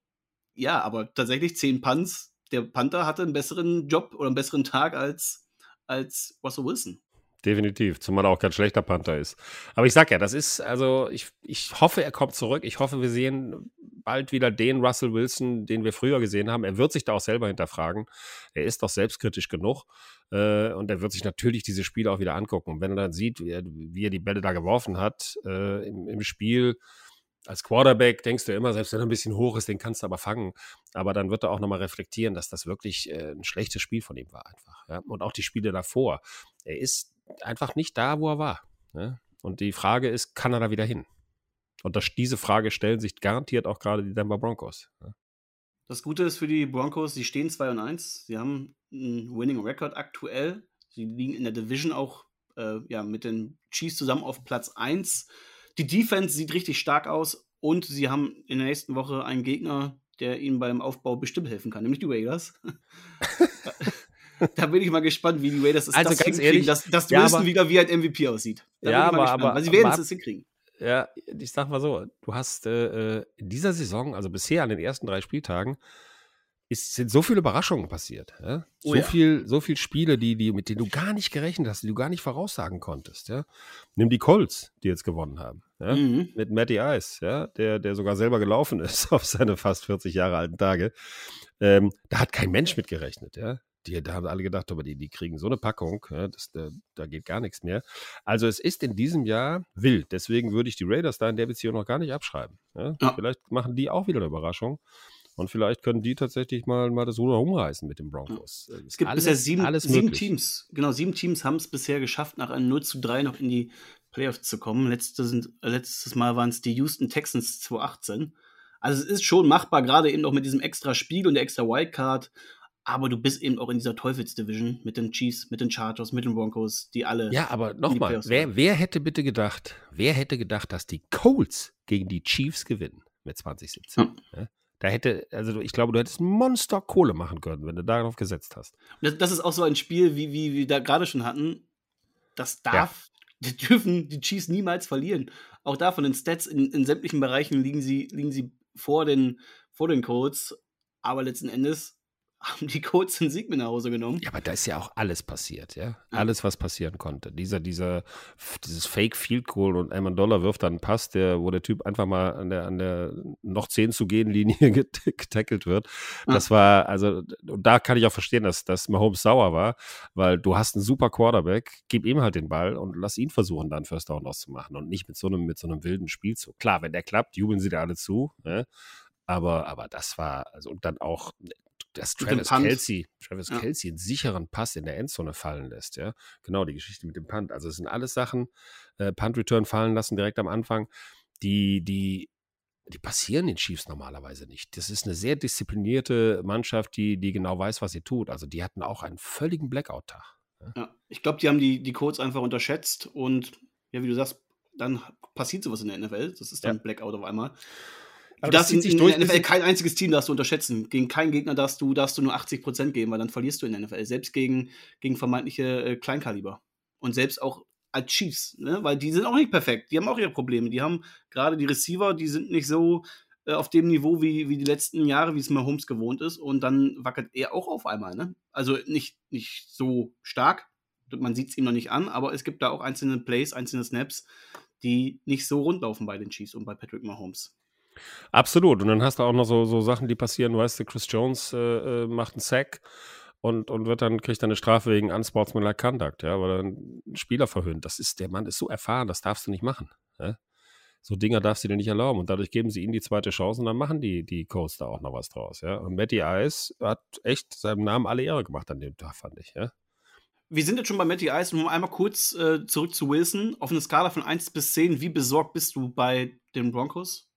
ja, aber tatsächlich zehn Punts. Der Panther hatte einen besseren Job oder einen besseren Tag als, als Russell Wilson. Definitiv, zumal er auch kein schlechter Panther ist. Aber ich sag ja, das ist, also ich, ich hoffe, er kommt zurück. Ich hoffe, wir sehen bald wieder den Russell Wilson, den wir früher gesehen haben. Er wird sich da auch selber hinterfragen. Er ist doch selbstkritisch genug. Äh, und er wird sich natürlich diese Spiele auch wieder angucken. Und wenn er dann sieht, wie er, wie er die Bälle da geworfen hat äh, im, im Spiel, als Quarterback denkst du immer, selbst wenn er ein bisschen hoch ist, den kannst du aber fangen. Aber dann wird er auch nochmal reflektieren, dass das wirklich äh, ein schlechtes Spiel von ihm war einfach. Ja? Und auch die Spiele davor. Er ist einfach nicht da, wo er war. Ne? Und die Frage ist, kann er da wieder hin? Und das, diese Frage stellen sich garantiert auch gerade die Denver Broncos. Ne? Das Gute ist für die Broncos, sie stehen 2 und 1. Sie haben einen Winning Record aktuell. Sie liegen in der Division auch äh, ja, mit den Chiefs zusammen auf Platz 1. Die Defense sieht richtig stark aus und sie haben in der nächsten Woche einen Gegner, der ihnen beim Aufbau bestimmt helfen kann, nämlich die Raiders. da bin ich mal gespannt, wie die Raiders es also das ganz ehrlich, dass, dass ja, Wilson wieder wie ein MVP aussieht. Da ja, aber, aber, weil sie werden es hinkriegen. Ja, ich sag mal so, du hast äh, in dieser Saison, also bisher an den ersten drei Spieltagen, ist, sind so viele Überraschungen passiert. Ja? Oh so, ja. viel, so viel Spiele, die, die, mit denen du gar nicht gerechnet hast, die du gar nicht voraussagen konntest. Ja? Nimm die Colts, die jetzt gewonnen haben. Ja? Mhm. Mit Matty Ice, ja? der, der sogar selber gelaufen ist auf seine fast 40 Jahre alten Tage. Ähm, da hat kein Mensch mit gerechnet. Ja? Die, da haben alle gedacht, aber die, die kriegen so eine Packung, ja, das, da, da geht gar nichts mehr. Also es ist in diesem Jahr wild. Deswegen würde ich die Raiders da in der Beziehung noch gar nicht abschreiben. Ja? Vielleicht machen die auch wieder eine Überraschung. Und vielleicht können die tatsächlich mal, mal das Ruder umreißen mit den Broncos. Es gibt alles, bisher sieben, sieben Teams. Genau, sieben Teams haben es bisher geschafft, nach einem 0 zu 3 noch in die Playoffs zu kommen. Letztes, letztes Mal waren es die Houston Texans 2018. Also es ist schon machbar, gerade eben auch mit diesem extra Spiel und der extra Wildcard. Aber du bist eben auch in dieser Teufelsdivision mit den Chiefs, mit den Chargers, mit den Broncos, die alle. Ja, aber nochmal, wer, wer hätte bitte gedacht, wer hätte gedacht, dass die Colts gegen die Chiefs gewinnen mit 2017? Hm. Ja? Da hätte, also ich glaube, du hättest Monster Kohle machen können, wenn du darauf gesetzt hast. Das, das ist auch so ein Spiel, wie, wie wir da gerade schon hatten. Das darf, ja. die dürfen die Chiefs niemals verlieren. Auch da von den Stats in, in sämtlichen Bereichen liegen sie, liegen sie vor den, vor den Codes. Aber letzten Endes haben die Colts den Sieg mit nach Hause genommen. Ja, aber da ist ja auch alles passiert, ja. Alles, was passieren konnte. Dieser, dieser, dieses Fake Field Goal und Dollar wirft dann einen Pass, der, wo der Typ einfach mal an der, an der noch 10 zu gehen Linie getackelt wird. Das war, also, und da kann ich auch verstehen, dass, dass Mahomes sauer war, weil du hast einen super Quarterback, gib ihm halt den Ball und lass ihn versuchen, dann First Down auszumachen und nicht mit so einem, mit so einem wilden Spielzug. Klar, wenn der klappt, jubeln sie dir alle zu, ne? Aber, aber das war, also und dann auch dass Travis Kelsey, Travis ja. Kelsey einen sicheren Pass in der Endzone fallen lässt, ja. Genau, die Geschichte mit dem Punt. Also es sind alles Sachen, äh, Punt-Return fallen lassen direkt am Anfang, die, die, die passieren den Chiefs normalerweise nicht. Das ist eine sehr disziplinierte Mannschaft, die, die genau weiß, was sie tut. Also die hatten auch einen völligen Blackout-Tag. Ja. ja, ich glaube, die haben die, die Codes einfach unterschätzt und ja, wie du sagst, dann passiert sowas in der NFL. Das ist dann ja. Blackout auf einmal. Aber das zieht sich durch. In der NFL kein einziges Team darfst du unterschätzen. Gegen keinen Gegner darfst du, darfst du nur 80 Prozent geben, weil dann verlierst du in der NFL. Selbst gegen, gegen vermeintliche äh, Kleinkaliber. Und selbst auch als Chiefs, ne? weil die sind auch nicht perfekt. Die haben auch ihre Probleme. Die haben gerade die Receiver, die sind nicht so äh, auf dem Niveau wie, wie die letzten Jahre, wie es Mahomes gewohnt ist. Und dann wackelt er auch auf einmal. Ne? Also nicht, nicht so stark. Man sieht es ihm noch nicht an, aber es gibt da auch einzelne Plays, einzelne Snaps, die nicht so rund laufen bei den Chiefs und bei Patrick Mahomes. Absolut. Und dann hast du auch noch so, so Sachen, die passieren. Weißt du, Chris Jones äh, äh, macht einen Sack und, und wird dann, kriegt dann eine Strafe wegen Unsportsmanlike Conduct, ja, weil er einen Spieler verhöhnt. Das ist, der Mann ist so erfahren, das darfst du nicht machen. Ja? So Dinger darfst du dir nicht erlauben. Und dadurch geben sie ihnen die zweite Chance und dann machen die, die Codes da auch noch was draus, ja. Und Matty Ice hat echt seinem Namen alle Ehre gemacht an dem Tag, fand ich, ja. Wir sind jetzt schon bei Matty Ice und einmal kurz äh, zurück zu Wilson. Auf einer Skala von 1 bis 10, wie besorgt bist du bei den Broncos?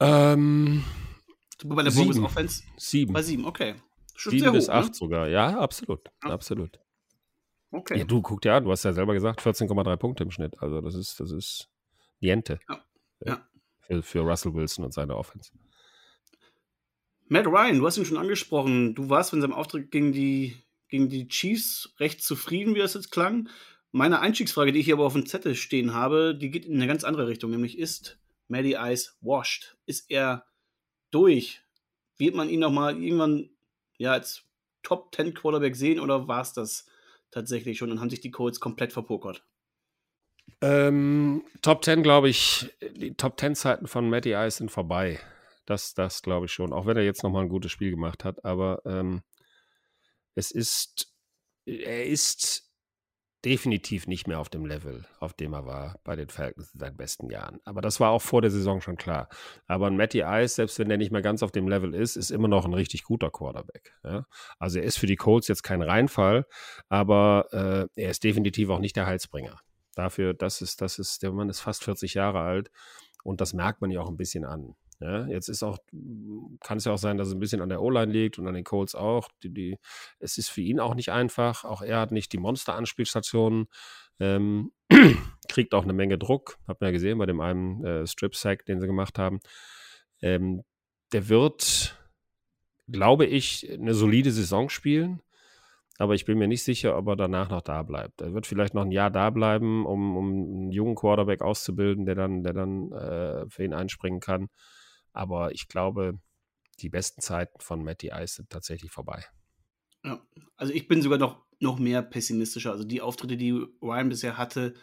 Ähm, bei der sieben. Offense? Sieben. Bei sieben, okay. Schon sieben bis hoch, acht ne? sogar, ja, absolut. Ja. Absolut. Okay. Ja, du guck dir an, du hast ja selber gesagt, 14,3 Punkte im Schnitt. Also das ist, das ist Niente. Ja. ja. Für, für Russell Wilson und seine Offense. Matt Ryan, du hast ihn schon angesprochen. Du warst in seinem Auftritt gegen die, gegen die Chiefs recht zufrieden, wie das jetzt klang. Meine Einstiegsfrage, die ich hier aber auf dem Zettel stehen habe, die geht in eine ganz andere Richtung, nämlich ist Matty Ice washed? Ist er durch? Wird man ihn noch mal irgendwann ja, als Top 10 Quarterback sehen oder war es das tatsächlich schon und haben sich die Colts komplett verpokert? Ähm, Top 10, glaube ich, die Top 10 Zeiten von Matty Ice sind vorbei. Das, das glaube ich schon. Auch wenn er jetzt nochmal ein gutes Spiel gemacht hat. Aber ähm, es ist, er ist definitiv nicht mehr auf dem Level, auf dem er war bei den Falcons in seinen besten Jahren. Aber das war auch vor der Saison schon klar. Aber ein Matty Ice, selbst wenn er nicht mehr ganz auf dem Level ist, ist immer noch ein richtig guter Quarterback. Ja? Also er ist für die Colts jetzt kein Reinfall, aber äh, er ist definitiv auch nicht der Heilsbringer. Dafür, das ist, das ist, der Mann ist fast 40 Jahre alt und das merkt man ja auch ein bisschen an. Ja, jetzt ist auch, kann es ja auch sein, dass es ein bisschen an der O-Line liegt und an den Colts auch. Die, die, es ist für ihn auch nicht einfach. Auch er hat nicht die Monster-Anspielstationen. Ähm, kriegt auch eine Menge Druck. Hat man ja gesehen bei dem einen äh, Strip-Sack, den sie gemacht haben. Ähm, der wird, glaube ich, eine solide Saison spielen. Aber ich bin mir nicht sicher, ob er danach noch da bleibt. Er wird vielleicht noch ein Jahr da bleiben, um, um einen jungen Quarterback auszubilden, der dann, der dann äh, für ihn einspringen kann. Aber ich glaube, die besten Zeiten von Matty Ice sind tatsächlich vorbei. Ja, also ich bin sogar noch, noch mehr pessimistischer. Also die Auftritte, die Ryan bisher hatte,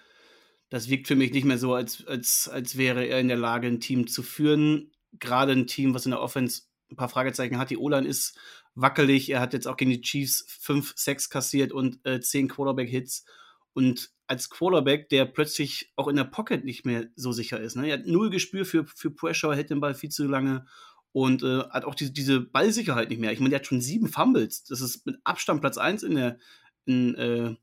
das wirkt für mich nicht mehr so, als, als, als wäre er in der Lage, ein Team zu führen. Gerade ein Team, was in der Offense ein paar Fragezeichen hat. Die O-Line ist wackelig. Er hat jetzt auch gegen die Chiefs 5, 6 kassiert und äh, 10 Quarterback-Hits. Und als Quarterback, der plötzlich auch in der Pocket nicht mehr so sicher ist. Ne? Er hat null Gespür für, für Pressure, hält den Ball viel zu lange und äh, hat auch diese, diese Ballsicherheit nicht mehr. Ich meine, der hat schon sieben Fumbles. Das ist mit Abstand Platz 1 in der, in, äh,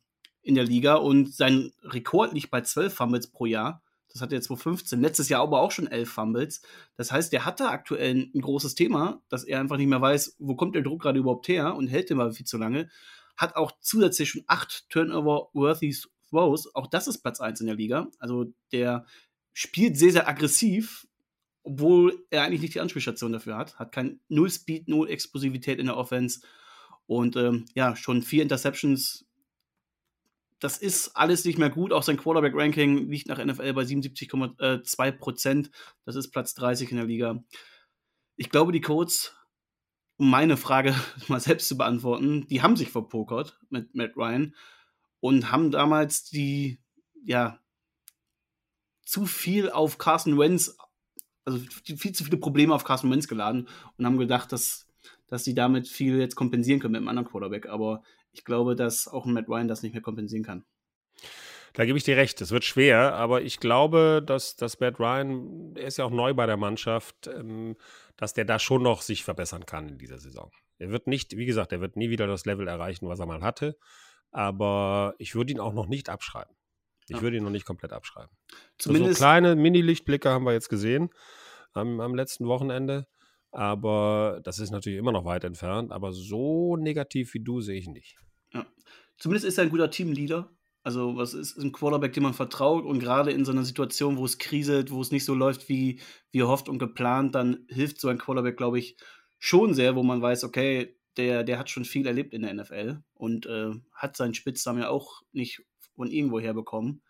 in der Liga und sein Rekord liegt bei zwölf Fumbles pro Jahr. Das hat er 2015. Letztes Jahr aber auch schon elf Fumbles. Das heißt, der hat da aktuell ein großes Thema, dass er einfach nicht mehr weiß, wo kommt der Druck gerade überhaupt her und hält den Ball viel zu lange. Hat auch zusätzlich schon acht Turnover-worthy Throws. Auch das ist Platz 1 in der Liga. Also der spielt sehr, sehr aggressiv, obwohl er eigentlich nicht die Anspielstation dafür hat. Hat kein Null Speed, Null Explosivität in der Offense. Und ähm, ja, schon vier Interceptions. Das ist alles nicht mehr gut. Auch sein Quarterback-Ranking liegt nach NFL bei 77,2 Prozent. Das ist Platz 30 in der Liga. Ich glaube, die Codes, um meine Frage mal selbst zu beantworten, die haben sich verpokert mit Matt Ryan und haben damals die, ja, zu viel auf Carson Wentz, also viel zu viele Probleme auf Carson Wentz geladen und haben gedacht, dass, dass sie damit viel jetzt kompensieren können mit einem anderen Quarterback. Aber ich glaube, dass auch Matt Ryan das nicht mehr kompensieren kann. Da gebe ich dir recht, es wird schwer, aber ich glaube, dass, dass Matt Ryan, er ist ja auch neu bei der Mannschaft, ähm, dass der da schon noch sich verbessern kann in dieser Saison. Er wird nicht, wie gesagt, er wird nie wieder das Level erreichen, was er mal hatte aber ich würde ihn auch noch nicht abschreiben. Ich ja. würde ihn noch nicht komplett abschreiben. Zumindest so kleine Mini-Lichtblicke haben wir jetzt gesehen am, am letzten Wochenende. Aber das ist natürlich immer noch weit entfernt. Aber so negativ wie du sehe ich nicht. Ja. Zumindest ist er ein guter Teamleader. Also, was ist ein Quarterback, dem man vertraut und gerade in so einer Situation, wo es kriselt, wo es nicht so läuft, wie, wie erhofft und geplant, dann hilft so ein Quarterback, glaube ich, schon sehr, wo man weiß, okay, der, der hat schon viel erlebt in der NFL und äh, hat seinen Spitznamen ja auch nicht von irgendwo her bekommen.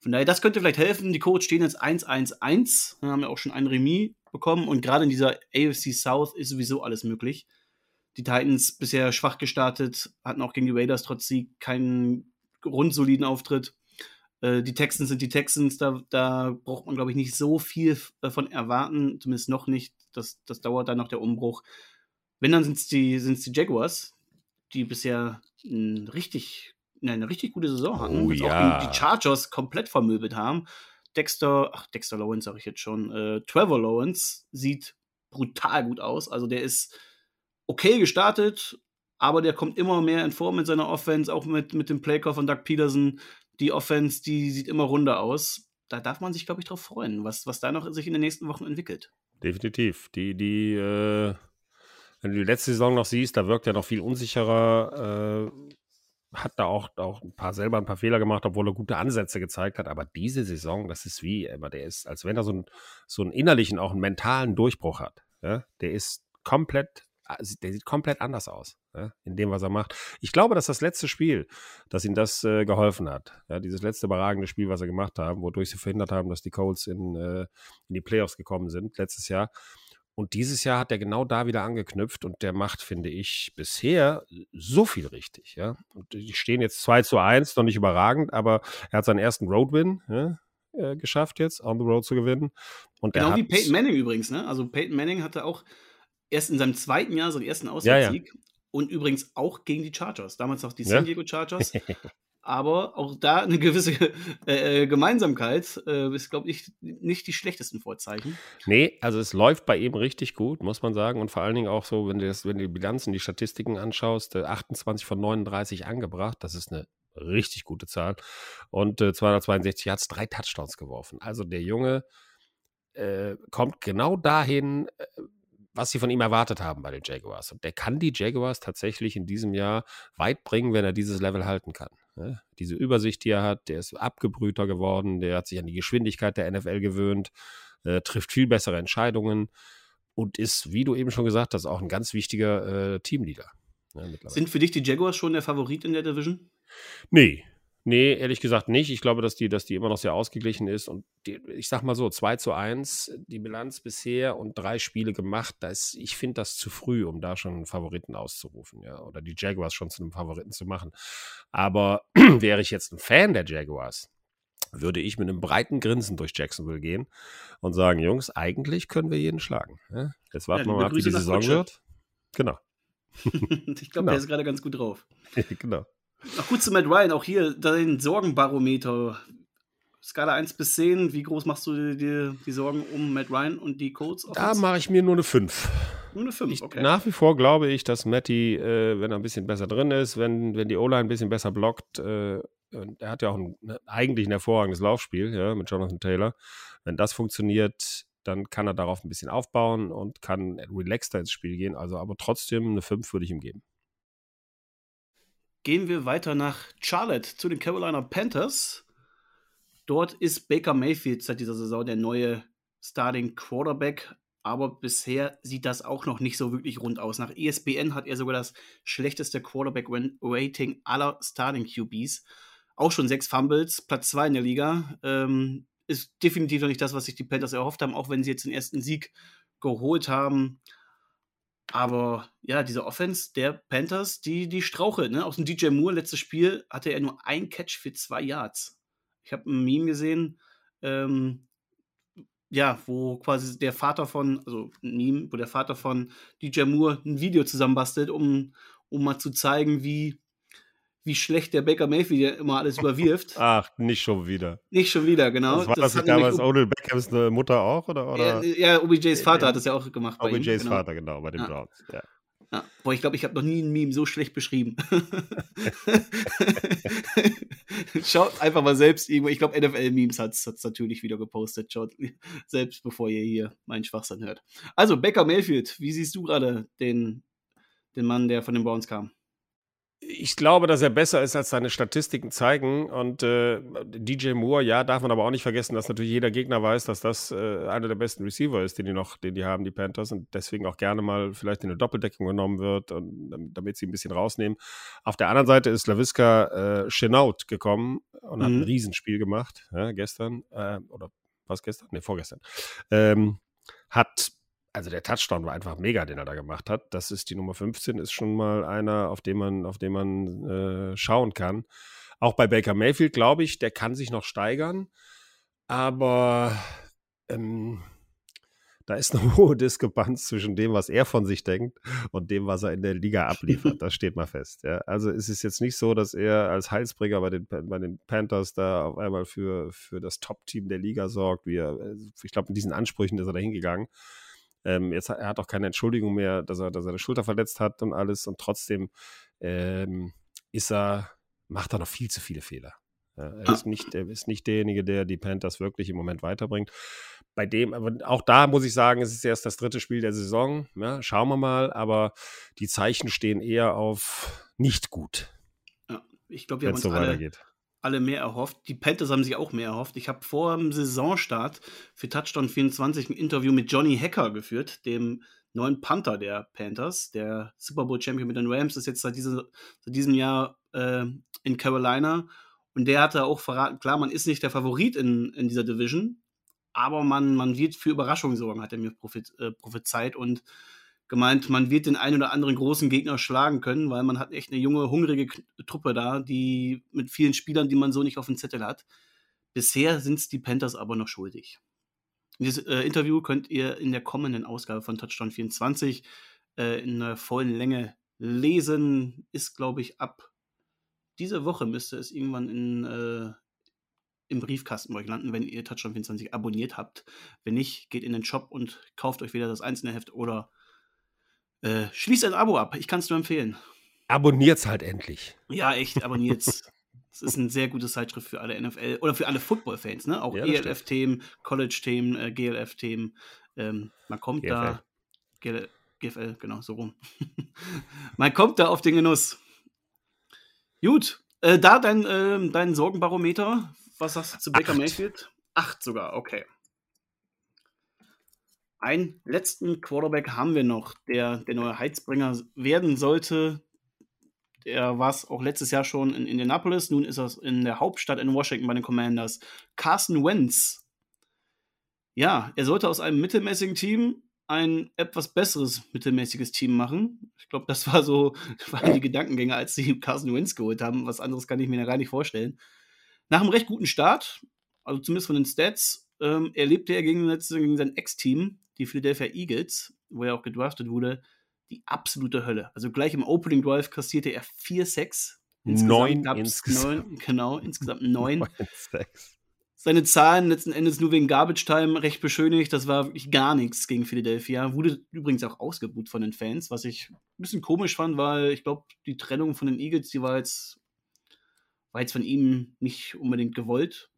Von daher, das könnte vielleicht helfen. Die Codes stehen jetzt 1-1-1, haben ja auch schon ein Remis bekommen und gerade in dieser AFC South ist sowieso alles möglich. Die Titans bisher schwach gestartet, hatten auch gegen die Raiders trotz Sieg keinen grundsoliden Auftritt. Äh, die Texans sind die Texans, da, da braucht man, glaube ich, nicht so viel davon erwarten, zumindest noch nicht. Das, das dauert dann noch der Umbruch. Wenn, dann sind es die, sind's die Jaguars, die bisher ein richtig, eine richtig gute Saison hatten. Oh, ja. auch die, Chargers komplett vermöbelt haben. Dexter, ach, Dexter Lawrence sage ich jetzt schon, äh, Trevor Lawrence sieht brutal gut aus. Also der ist okay gestartet, aber der kommt immer mehr in Form in seiner Offense, auch mit, mit dem Playcall von Doug Peterson. Die Offense, die sieht immer runder aus. Da darf man sich, glaube ich, drauf freuen, was, was da noch sich in den nächsten Wochen entwickelt. Definitiv. Die, die, äh wenn du die letzte Saison noch siehst, da wirkt er noch viel unsicherer, äh, hat da auch, auch ein paar selber ein paar Fehler gemacht, obwohl er gute Ansätze gezeigt hat. Aber diese Saison, das ist wie, immer, der ist, als wenn er so, ein, so einen innerlichen, auch einen mentalen Durchbruch hat. Ja? Der ist komplett, also der sieht komplett anders aus, ja? in dem, was er macht. Ich glaube, dass das letzte Spiel, dass ihm das äh, geholfen hat. Ja? Dieses letzte überragende Spiel, was er gemacht haben, wodurch sie verhindert haben, dass die Colts in, äh, in die Playoffs gekommen sind, letztes Jahr und dieses Jahr hat er genau da wieder angeknüpft und der macht, finde ich, bisher so viel richtig. Ja? Und die stehen jetzt 2 zu 1, noch nicht überragend, aber er hat seinen ersten Roadwin ja, äh, geschafft jetzt, on the road zu gewinnen. Und genau wie Peyton Manning übrigens. Ne? Also Peyton Manning hatte auch erst in seinem zweiten Jahr seinen ersten Auswärtssieg. Ja, ja. Und übrigens auch gegen die Chargers. Damals auch die San Diego Chargers. aber auch da eine gewisse äh, äh, Gemeinsamkeit äh, ist, glaube ich, nicht die schlechtesten Vorzeichen. Nee, also es läuft bei ihm richtig gut, muss man sagen. Und vor allen Dingen auch so, wenn du, das, wenn du die Bilanzen, die Statistiken anschaust, 28 von 39 angebracht, das ist eine richtig gute Zahl. Und äh, 262 Yards, drei Touchdowns geworfen. Also der Junge äh, kommt genau dahin, äh, was sie von ihm erwartet haben bei den Jaguars. Und der kann die Jaguars tatsächlich in diesem Jahr weit bringen, wenn er dieses Level halten kann. Ne? Diese Übersicht, die er hat, der ist abgebrühter geworden, der hat sich an die Geschwindigkeit der NFL gewöhnt, äh, trifft viel bessere Entscheidungen und ist, wie du eben schon gesagt hast, auch ein ganz wichtiger äh, Teamleader. Ne, Sind für dich die Jaguars schon der Favorit in der Division? Nee, Nee, ehrlich gesagt nicht. Ich glaube, dass die, dass die immer noch sehr ausgeglichen ist. Und die, ich sag mal so, 2 zu 1, die Bilanz bisher und drei Spiele gemacht, da ist, ich finde das zu früh, um da schon einen Favoriten auszurufen, ja. Oder die Jaguars schon zu einem Favoriten zu machen. Aber wäre ich jetzt ein Fan der Jaguars, würde ich mit einem breiten Grinsen durch Jacksonville gehen und sagen, Jungs, eigentlich können wir jeden schlagen. Ja? Jetzt warten ja, wir mal ab, wie die Saison wird. Genau. ich glaube, genau. der ist gerade ganz gut drauf. genau. Ach gut zu Matt Ryan, auch hier dein Sorgenbarometer. Skala 1 bis 10, wie groß machst du dir die Sorgen um Matt Ryan und die Colts? Da mache ich mir nur eine 5. Nur eine 5, okay. Nach wie vor glaube ich, dass Matty, äh, wenn er ein bisschen besser drin ist, wenn, wenn die O-Line ein bisschen besser blockt, äh, er hat ja auch ein, ne, eigentlich ein hervorragendes Laufspiel ja, mit Jonathan Taylor. Wenn das funktioniert, dann kann er darauf ein bisschen aufbauen und kann relaxter ins Spiel gehen. Also, aber trotzdem eine 5 würde ich ihm geben gehen wir weiter nach Charlotte zu den Carolina Panthers. Dort ist Baker Mayfield seit dieser Saison der neue Starting Quarterback. Aber bisher sieht das auch noch nicht so wirklich rund aus. Nach ESPN hat er sogar das schlechteste Quarterback-Rating aller Starting QBs. Auch schon sechs Fumbles, Platz zwei in der Liga. Ähm, ist definitiv noch nicht das, was sich die Panthers erhofft haben, auch wenn sie jetzt den ersten Sieg geholt haben. Aber ja, diese Offense der Panthers, die, die strauchelt. Ne? Aus dem DJ Moore, letztes Spiel, hatte er nur ein Catch für zwei Yards. Ich habe ein Meme gesehen, ähm, ja, wo quasi der Vater von, also ein Meme, wo der Vater von DJ Moore ein Video zusammenbastelt, um, um mal zu zeigen, wie, wie schlecht der Baker Mayfield immer alles überwirft. Ach, nicht schon wieder. Nicht schon wieder, genau. Das war das, das damals Odell Beckhams Mutter auch, oder? oder? Ja, ja OBJs Vater ja. hat das ja auch gemacht. OBJs ihm, genau. Vater, genau, bei den ja. Browns, ja. Ja. Boah, ich glaube, ich habe noch nie ein Meme so schlecht beschrieben. Schaut einfach mal selbst irgendwo. Ich glaube, NFL-Memes hat es natürlich wieder gepostet. Schaut selbst, bevor ihr hier meinen Schwachsinn hört. Also, Becker Mayfield, wie siehst du gerade den, den Mann, der von den Browns kam? Ich glaube, dass er besser ist, als seine Statistiken zeigen. Und äh, DJ Moore, ja, darf man aber auch nicht vergessen, dass natürlich jeder Gegner weiß, dass das äh, einer der besten Receiver ist, den die noch, den die haben, die Panthers, und deswegen auch gerne mal vielleicht in eine Doppeldeckung genommen wird, und, damit sie ein bisschen rausnehmen. Auf der anderen Seite ist Laviska äh, Chenault gekommen und mhm. hat ein mhm. Riesenspiel gemacht, ja, gestern, äh, oder was gestern? Ne, vorgestern. Ähm, hat also der Touchdown war einfach mega, den er da gemacht hat. Das ist die Nummer 15, ist schon mal einer, auf den man, auf den man äh, schauen kann. Auch bei Baker Mayfield, glaube ich, der kann sich noch steigern. Aber ähm, da ist eine hohe Diskrepanz zwischen dem, was er von sich denkt und dem, was er in der Liga abliefert. Das steht mal fest. Ja. Also es ist jetzt nicht so, dass er als Heilsbringer bei den, bei den Panthers da auf einmal für, für das Top-Team der Liga sorgt. Er, ich glaube, mit diesen Ansprüchen ist er da hingegangen. Ähm, jetzt er hat auch keine Entschuldigung mehr, dass er, dass er die Schulter verletzt hat und alles. Und trotzdem ähm, ist er, macht er noch viel zu viele Fehler. Ja, er, ist nicht, er ist nicht derjenige, der die Panthers wirklich im Moment weiterbringt. Bei dem, aber auch da muss ich sagen, es ist erst das dritte Spiel der Saison. Ja, schauen wir mal, aber die Zeichen stehen eher auf nicht gut. Ja, ich glaube, wir haben uns so alle, alle mehr erhofft. Die Panthers haben sich auch mehr erhofft. Ich habe vor dem Saisonstart für Touchdown 24 ein Interview mit Johnny Hacker geführt, dem neuen Panther der Panthers. Der Super Bowl Champion mit den Rams ist jetzt seit, diese, seit diesem Jahr äh, in Carolina. Und der hatte auch verraten, klar, man ist nicht der Favorit in, in dieser Division, aber man, man wird für Überraschungen sorgen, hat er mir äh, prophezeit. Und gemeint, man wird den einen oder anderen großen Gegner schlagen können, weil man hat echt eine junge, hungrige Truppe da, die mit vielen Spielern, die man so nicht auf dem Zettel hat. Bisher sind es die Panthers aber noch schuldig. Dieses äh, Interview könnt ihr in der kommenden Ausgabe von Touchdown 24 äh, in einer vollen Länge lesen. Ist, glaube ich, ab diese Woche müsste es irgendwann in, äh, im Briefkasten bei euch landen, wenn ihr Touchdown 24 abonniert habt. Wenn nicht, geht in den Shop und kauft euch wieder das einzelne Heft oder äh, schließt ein Abo ab. Ich kann es nur empfehlen. Abonniert's halt endlich. Ja, echt, abonniert's. Es ist eine sehr gute Zeitschrift für alle NFL oder für alle Football-Fans, ne? Auch ja, ELF-Themen, College-Themen, äh, GLF-Themen. Ähm, man kommt GFL. da. GL, GFL, genau, so rum. man kommt da auf den Genuss. Gut, äh, da dein, äh, dein Sorgenbarometer. Was sagst du zu Baker. Mayfield? Acht sogar, okay. Einen letzten Quarterback haben wir noch, der der neue Heizbringer werden sollte. Der war es auch letztes Jahr schon in Indianapolis. Nun ist er in der Hauptstadt in Washington bei den Commanders. Carson Wentz. Ja, er sollte aus einem mittelmäßigen Team ein etwas besseres mittelmäßiges Team machen. Ich glaube, das war so waren die Gedankengänge, als sie Carson Wentz geholt haben. Was anderes kann ich mir da gar nicht vorstellen. Nach einem recht guten Start, also zumindest von den Stats, ähm, erlebte er gegen, gegen sein Ex-Team, die Philadelphia Eagles, wo er auch gedraftet wurde, die absolute Hölle. Also gleich im Opening Drive kassierte er 4-6. Neun insgesamt. Neun, genau, insgesamt neun. Seine Zahlen letzten Endes nur wegen Garbage Time recht beschönigt. Das war wirklich gar nichts gegen Philadelphia. Wurde übrigens auch ausgebucht von den Fans, was ich ein bisschen komisch fand, weil ich glaube, die Trennung von den Eagles, die war jetzt, war jetzt von ihm nicht unbedingt gewollt.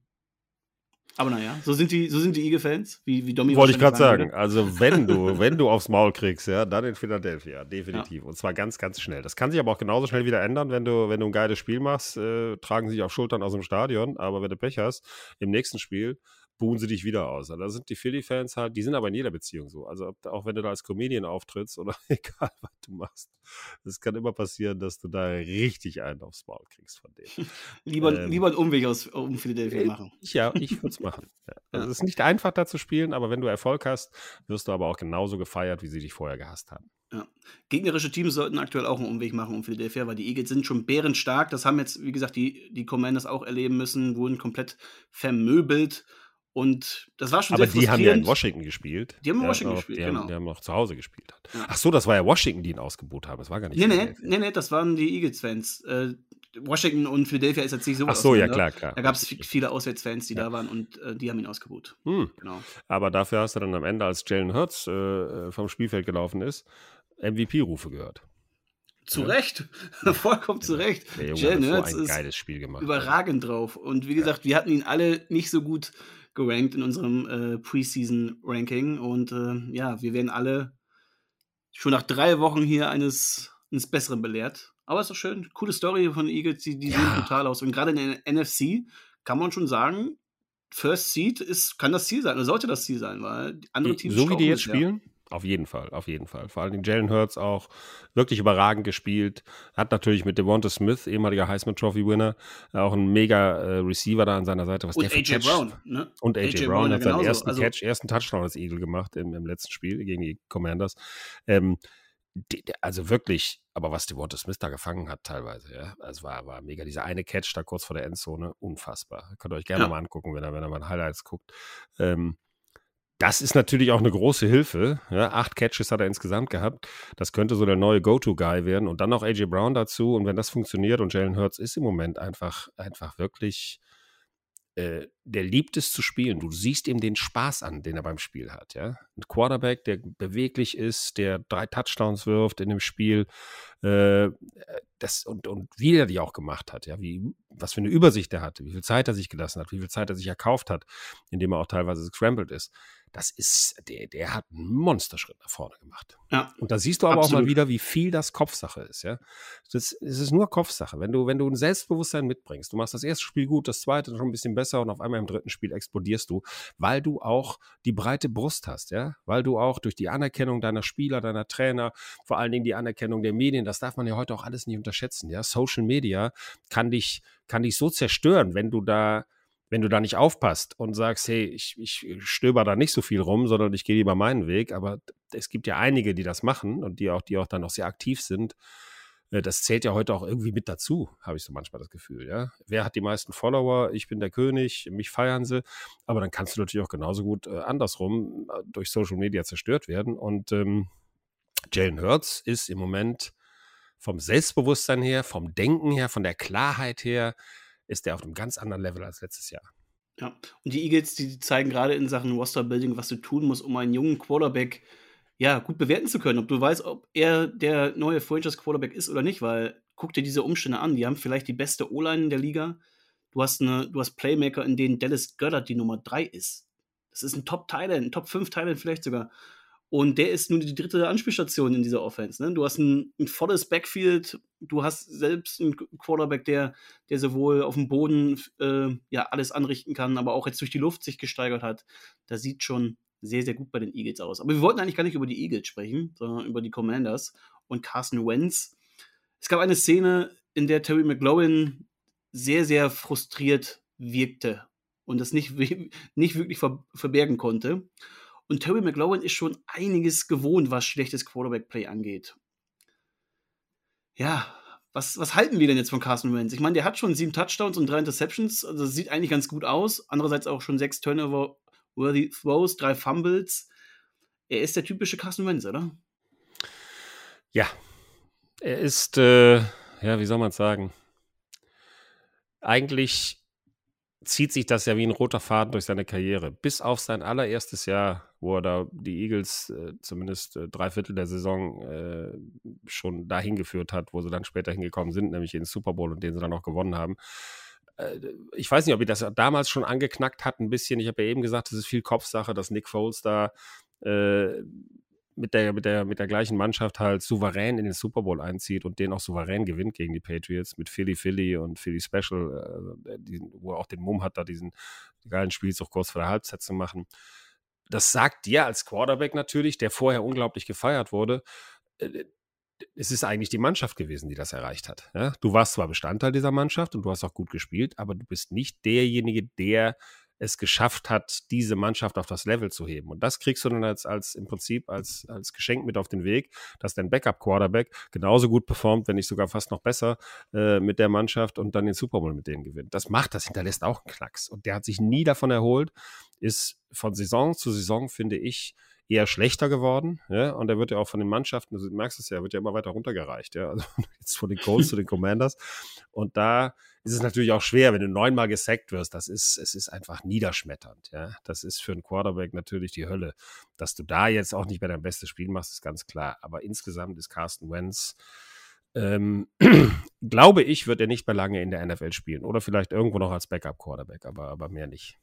Aber naja, so sind die, so sind die Eagle-Fans, wie, wie Domi Wollte ich gerade sagen. Würde. Also wenn du, wenn du aufs Maul kriegst, ja, dann in Philadelphia, definitiv. Ja. Und zwar ganz, ganz schnell. Das kann sich aber auch genauso schnell wieder ändern, wenn du, wenn du ein geiles Spiel machst, äh, tragen sich auf Schultern aus dem Stadion, aber wenn du Pech hast, im nächsten Spiel buhen sie dich wieder aus. Da sind die Philly-Fans halt, die sind aber in jeder Beziehung so. Also auch wenn du da als Comedian auftrittst oder egal, was du machst, es kann immer passieren, dass du da richtig einen aufs Maul kriegst von denen. lieber, ähm, lieber einen Umweg aus, um Philadelphia äh, machen. Ja, ich würde es machen. Ja. Also es ist nicht einfach da zu spielen, aber wenn du Erfolg hast, wirst du aber auch genauso gefeiert, wie sie dich vorher gehasst haben. Ja. Gegnerische Teams sollten aktuell auch einen Umweg machen um Philadelphia, weil die Eagles sind schon bärenstark. Das haben jetzt, wie gesagt, die, die Commanders auch erleben müssen, wurden komplett vermöbelt. Und das war schon Aber die haben ja in Washington gespielt. Die haben in Washington gespielt, die genau. Haben, die haben noch zu Hause gespielt. Ja. Ach so, das war ja Washington, die ihn ausgebucht haben. Das war gar nicht. Nee, nee, nee, nee, das waren die Eagles-Fans. Äh, Washington und Philadelphia ist jetzt nicht so Ach so, ja, klar, klar. Da gab es viele Auswärtsfans, die ja. da waren und äh, die haben ihn ausgebucht. Hm. Genau. Aber dafür hast du dann am Ende, als Jalen Hurts äh, vom Spielfeld gelaufen ist, MVP-Rufe gehört. Zu Recht, vollkommen zu Recht. Jalen Hurts so ist überragend drauf. Und wie gesagt, wir hatten ihn alle nicht so gut gerankt in unserem äh, Preseason-Ranking. Und äh, ja, wir werden alle schon nach drei Wochen hier eines, eines Besseren belehrt. Aber ist doch schön. Coole Story von Eagles, die, die ja. sehen total aus. Und gerade in der NFC kann man schon sagen, First Seed ist, kann das Ziel sein, oder sollte das Ziel sein, weil andere Teams. So wie die jetzt spielen? Auf jeden Fall, auf jeden Fall. Vor allem Jalen Hurts auch wirklich überragend gespielt. Hat natürlich mit Devonta Smith, ehemaliger Heisman Trophy Winner, auch einen mega äh, Receiver da an seiner Seite. Was und AJ Catch, Brown, ne? Und AJ, AJ Brown, Brown hat seinen ersten also, Catch, ersten Touchdown als Eagle gemacht im, im letzten Spiel gegen die Commanders. Ähm, die, also wirklich, aber was Devonta Smith da gefangen hat teilweise, ja, also war, war mega. Dieser eine Catch da kurz vor der Endzone, unfassbar. Könnt ihr euch gerne ja. mal angucken, wenn ihr, wenn ihr mal Highlights guckt. Ähm, das ist natürlich auch eine große Hilfe. Ja, acht Catches hat er insgesamt gehabt. Das könnte so der neue Go-To-Guy werden. Und dann noch AJ Brown dazu. Und wenn das funktioniert und Jalen Hurts ist im Moment einfach, einfach wirklich äh, der liebt es zu spielen. Du siehst ihm den Spaß an, den er beim Spiel hat. Ja? Ein Quarterback, der beweglich ist, der drei Touchdowns wirft in dem Spiel, äh, das, und, und wie er die auch gemacht hat, ja, wie, was für eine Übersicht er hatte, wie viel Zeit er sich gelassen hat, wie viel Zeit er sich erkauft hat, indem er auch teilweise scrambled ist das ist, der, der hat einen Monsterschritt nach vorne gemacht. Ja. Und da siehst du aber absolut. auch mal wieder, wie viel das Kopfsache ist, ja. Das, das ist nur Kopfsache. Wenn du, wenn du ein Selbstbewusstsein mitbringst, du machst das erste Spiel gut, das zweite schon ein bisschen besser und auf einmal im dritten Spiel explodierst du, weil du auch die breite Brust hast, ja. Weil du auch durch die Anerkennung deiner Spieler, deiner Trainer, vor allen Dingen die Anerkennung der Medien, das darf man ja heute auch alles nicht unterschätzen, ja. Social Media kann dich, kann dich so zerstören, wenn du da, wenn du da nicht aufpasst und sagst, hey, ich, ich stöber da nicht so viel rum, sondern ich gehe lieber meinen Weg, aber es gibt ja einige, die das machen und die auch, die auch dann noch sehr aktiv sind. Äh, das zählt ja heute auch irgendwie mit dazu, habe ich so manchmal das Gefühl, ja. Wer hat die meisten Follower? Ich bin der König, mich feiern sie. Aber dann kannst du natürlich auch genauso gut äh, andersrum äh, durch Social Media zerstört werden. Und ähm, Jalen Hurts ist im Moment vom Selbstbewusstsein her, vom Denken her, von der Klarheit her, ist er auf einem ganz anderen Level als letztes Jahr. Ja, und die Eagles, die zeigen gerade in Sachen Roster-Building, was du tun musst, um einen jungen Quarterback ja, gut bewerten zu können. Ob du weißt, ob er der neue Franchise-Quarterback ist oder nicht, weil guck dir diese Umstände an. Die haben vielleicht die beste O-Line in der Liga. Du hast, eine, du hast Playmaker, in denen Dallas Goddard die Nummer 3 ist. Das ist ein Top-Thailand, ein Top-5-Thailand vielleicht sogar. Und der ist nur die dritte Anspielstation in dieser Offense. Ne? Du hast ein, ein, volles Backfield, du hast selbst einen Quarterback, der, der sowohl auf dem Boden äh, ja alles anrichten kann, aber auch jetzt durch die Luft sich gesteigert hat. Das sieht schon sehr, sehr gut bei den Eagles aus. Aber wir wollten eigentlich gar nicht über die Eagles sprechen, sondern über die Commanders und Carson Wentz. Es gab eine Szene, in der Terry McLaurin sehr, sehr frustriert wirkte und das nicht, nicht wirklich ver verbergen konnte. Und Terry McLaurin ist schon einiges gewohnt, was schlechtes Quarterback-Play angeht. Ja, was, was halten wir denn jetzt von Carson Wentz? Ich meine, der hat schon sieben Touchdowns und drei Interceptions, also das sieht eigentlich ganz gut aus. Andererseits auch schon sechs Turnover-worthy Throws, drei Fumbles. Er ist der typische Carson Wentz, oder? Ja, er ist, äh, ja, wie soll man es sagen? Eigentlich zieht sich das ja wie ein roter Faden durch seine Karriere. Bis auf sein allererstes Jahr, wo er da die Eagles äh, zumindest äh, drei Viertel der Saison äh, schon dahin geführt hat, wo sie dann später hingekommen sind, nämlich in den Super Bowl und den sie dann auch gewonnen haben. Äh, ich weiß nicht, ob ich das damals schon angeknackt hat, ein bisschen. Ich habe ja eben gesagt, das ist viel Kopfsache, dass Nick Foles da äh, mit der, mit, der, mit der gleichen Mannschaft halt souverän in den Super Bowl einzieht und den auch souverän gewinnt gegen die Patriots mit Philly Philly und Philly Special, äh, die, wo er auch den Mumm hat, da diesen geilen Spielzug kurz vor der Halbzeit zu machen. Das sagt dir als Quarterback natürlich, der vorher unglaublich gefeiert wurde, äh, es ist eigentlich die Mannschaft gewesen, die das erreicht hat. Ja? Du warst zwar Bestandteil dieser Mannschaft und du hast auch gut gespielt, aber du bist nicht derjenige, der es geschafft hat, diese Mannschaft auf das Level zu heben. Und das kriegst du dann als, als im Prinzip als, als Geschenk mit auf den Weg, dass dein Backup-Quarterback genauso gut performt, wenn nicht sogar fast noch besser äh, mit der Mannschaft und dann den Super Bowl mit denen gewinnt. Das macht, das hinterlässt auch einen Knacks. Und der hat sich nie davon erholt, ist von Saison zu Saison, finde ich, eher schlechter geworden. Ja? Und er wird ja auch von den Mannschaften, du merkst es ja, wird ja immer weiter runtergereicht. Ja? Also jetzt von den Colts zu den Commanders. Und da ist es natürlich auch schwer, wenn du neunmal gesackt wirst. Das ist, es ist einfach niederschmetternd. Ja? Das ist für einen Quarterback natürlich die Hölle. Dass du da jetzt auch nicht mehr dein bestes Spiel machst, ist ganz klar. Aber insgesamt ist Carsten Wentz, ähm, glaube ich, wird er nicht mehr lange in der NFL spielen. Oder vielleicht irgendwo noch als Backup-Quarterback, aber, aber mehr nicht.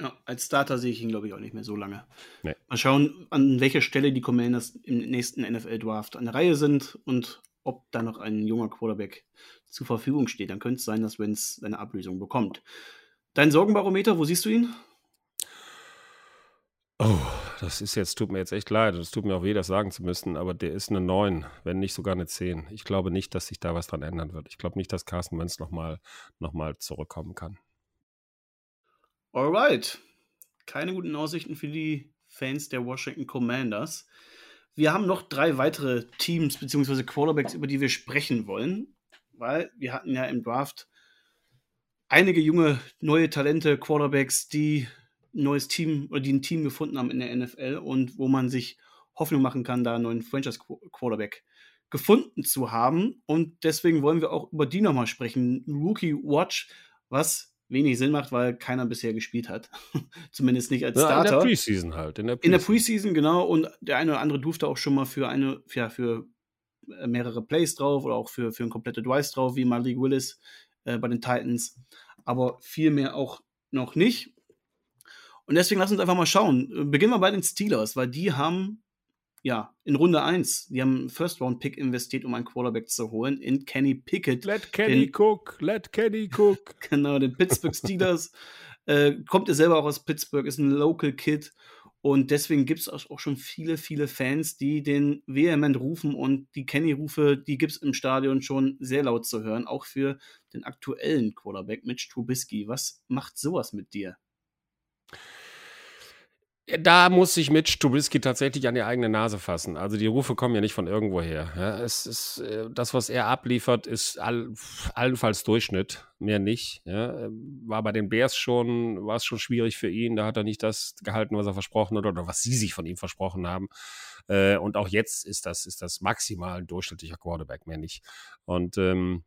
Ja, als Starter sehe ich ihn, glaube ich, auch nicht mehr so lange. Nee. Mal schauen, an welcher Stelle die Commanders im nächsten NFL-Draft an der Reihe sind und ob da noch ein junger Quarterback zur Verfügung steht. Dann könnte es sein, dass Wenz seine Ablösung bekommt. Dein Sorgenbarometer, wo siehst du ihn? Oh, das ist jetzt, tut mir jetzt echt leid. Es tut mir auch weh, das sagen zu müssen, aber der ist eine 9, wenn nicht sogar eine 10. Ich glaube nicht, dass sich da was dran ändern wird. Ich glaube nicht, dass Carsten Wentz nochmal noch mal zurückkommen kann. Alright. Keine guten Aussichten für die Fans der Washington Commanders. Wir haben noch drei weitere Teams bzw. Quarterbacks, über die wir sprechen wollen, weil wir hatten ja im Draft einige junge, neue Talente, Quarterbacks, die ein neues Team oder die ein Team gefunden haben in der NFL und wo man sich Hoffnung machen kann, da einen neuen Franchise-Quarterback gefunden zu haben. Und deswegen wollen wir auch über die nochmal sprechen. Rookie Watch, was wenig Sinn macht, weil keiner bisher gespielt hat. Zumindest nicht als ja, Starter. In der Preseason halt. In der Preseason. in der Preseason, genau. Und der eine oder andere durfte auch schon mal für eine, ja, für äh, mehrere Plays drauf oder auch für, für ein komplette Drives drauf, wie Malik Willis äh, bei den Titans. Aber viel mehr auch noch nicht. Und deswegen lass uns einfach mal schauen. Beginnen wir bei den Steelers, weil die haben ja, in Runde 1, die haben einen First-Round-Pick investiert, um einen Quarterback zu holen, in Kenny Pickett. Let Kenny den, cook, let Kenny cook. genau, den Pittsburgh Steelers. äh, kommt er selber auch aus Pittsburgh, ist ein Local Kid. Und deswegen gibt es auch schon viele, viele Fans, die den vehement rufen und die Kenny-Rufe, die gibt es im Stadion schon sehr laut zu hören, auch für den aktuellen Quarterback Mitch Trubisky. Was macht sowas mit dir? Da muss sich Mitch Trubisky tatsächlich an die eigene Nase fassen. Also die Rufe kommen ja nicht von irgendwoher. Ja, es ist, äh, das, was er abliefert, ist all, allenfalls Durchschnitt, mehr nicht. Ja, war bei den Bears schon, war es schon schwierig für ihn. Da hat er nicht das gehalten, was er versprochen hat oder was sie sich von ihm versprochen haben. Äh, und auch jetzt ist das, ist das maximal ein durchschnittlicher Quarterback, mehr nicht. Und ähm,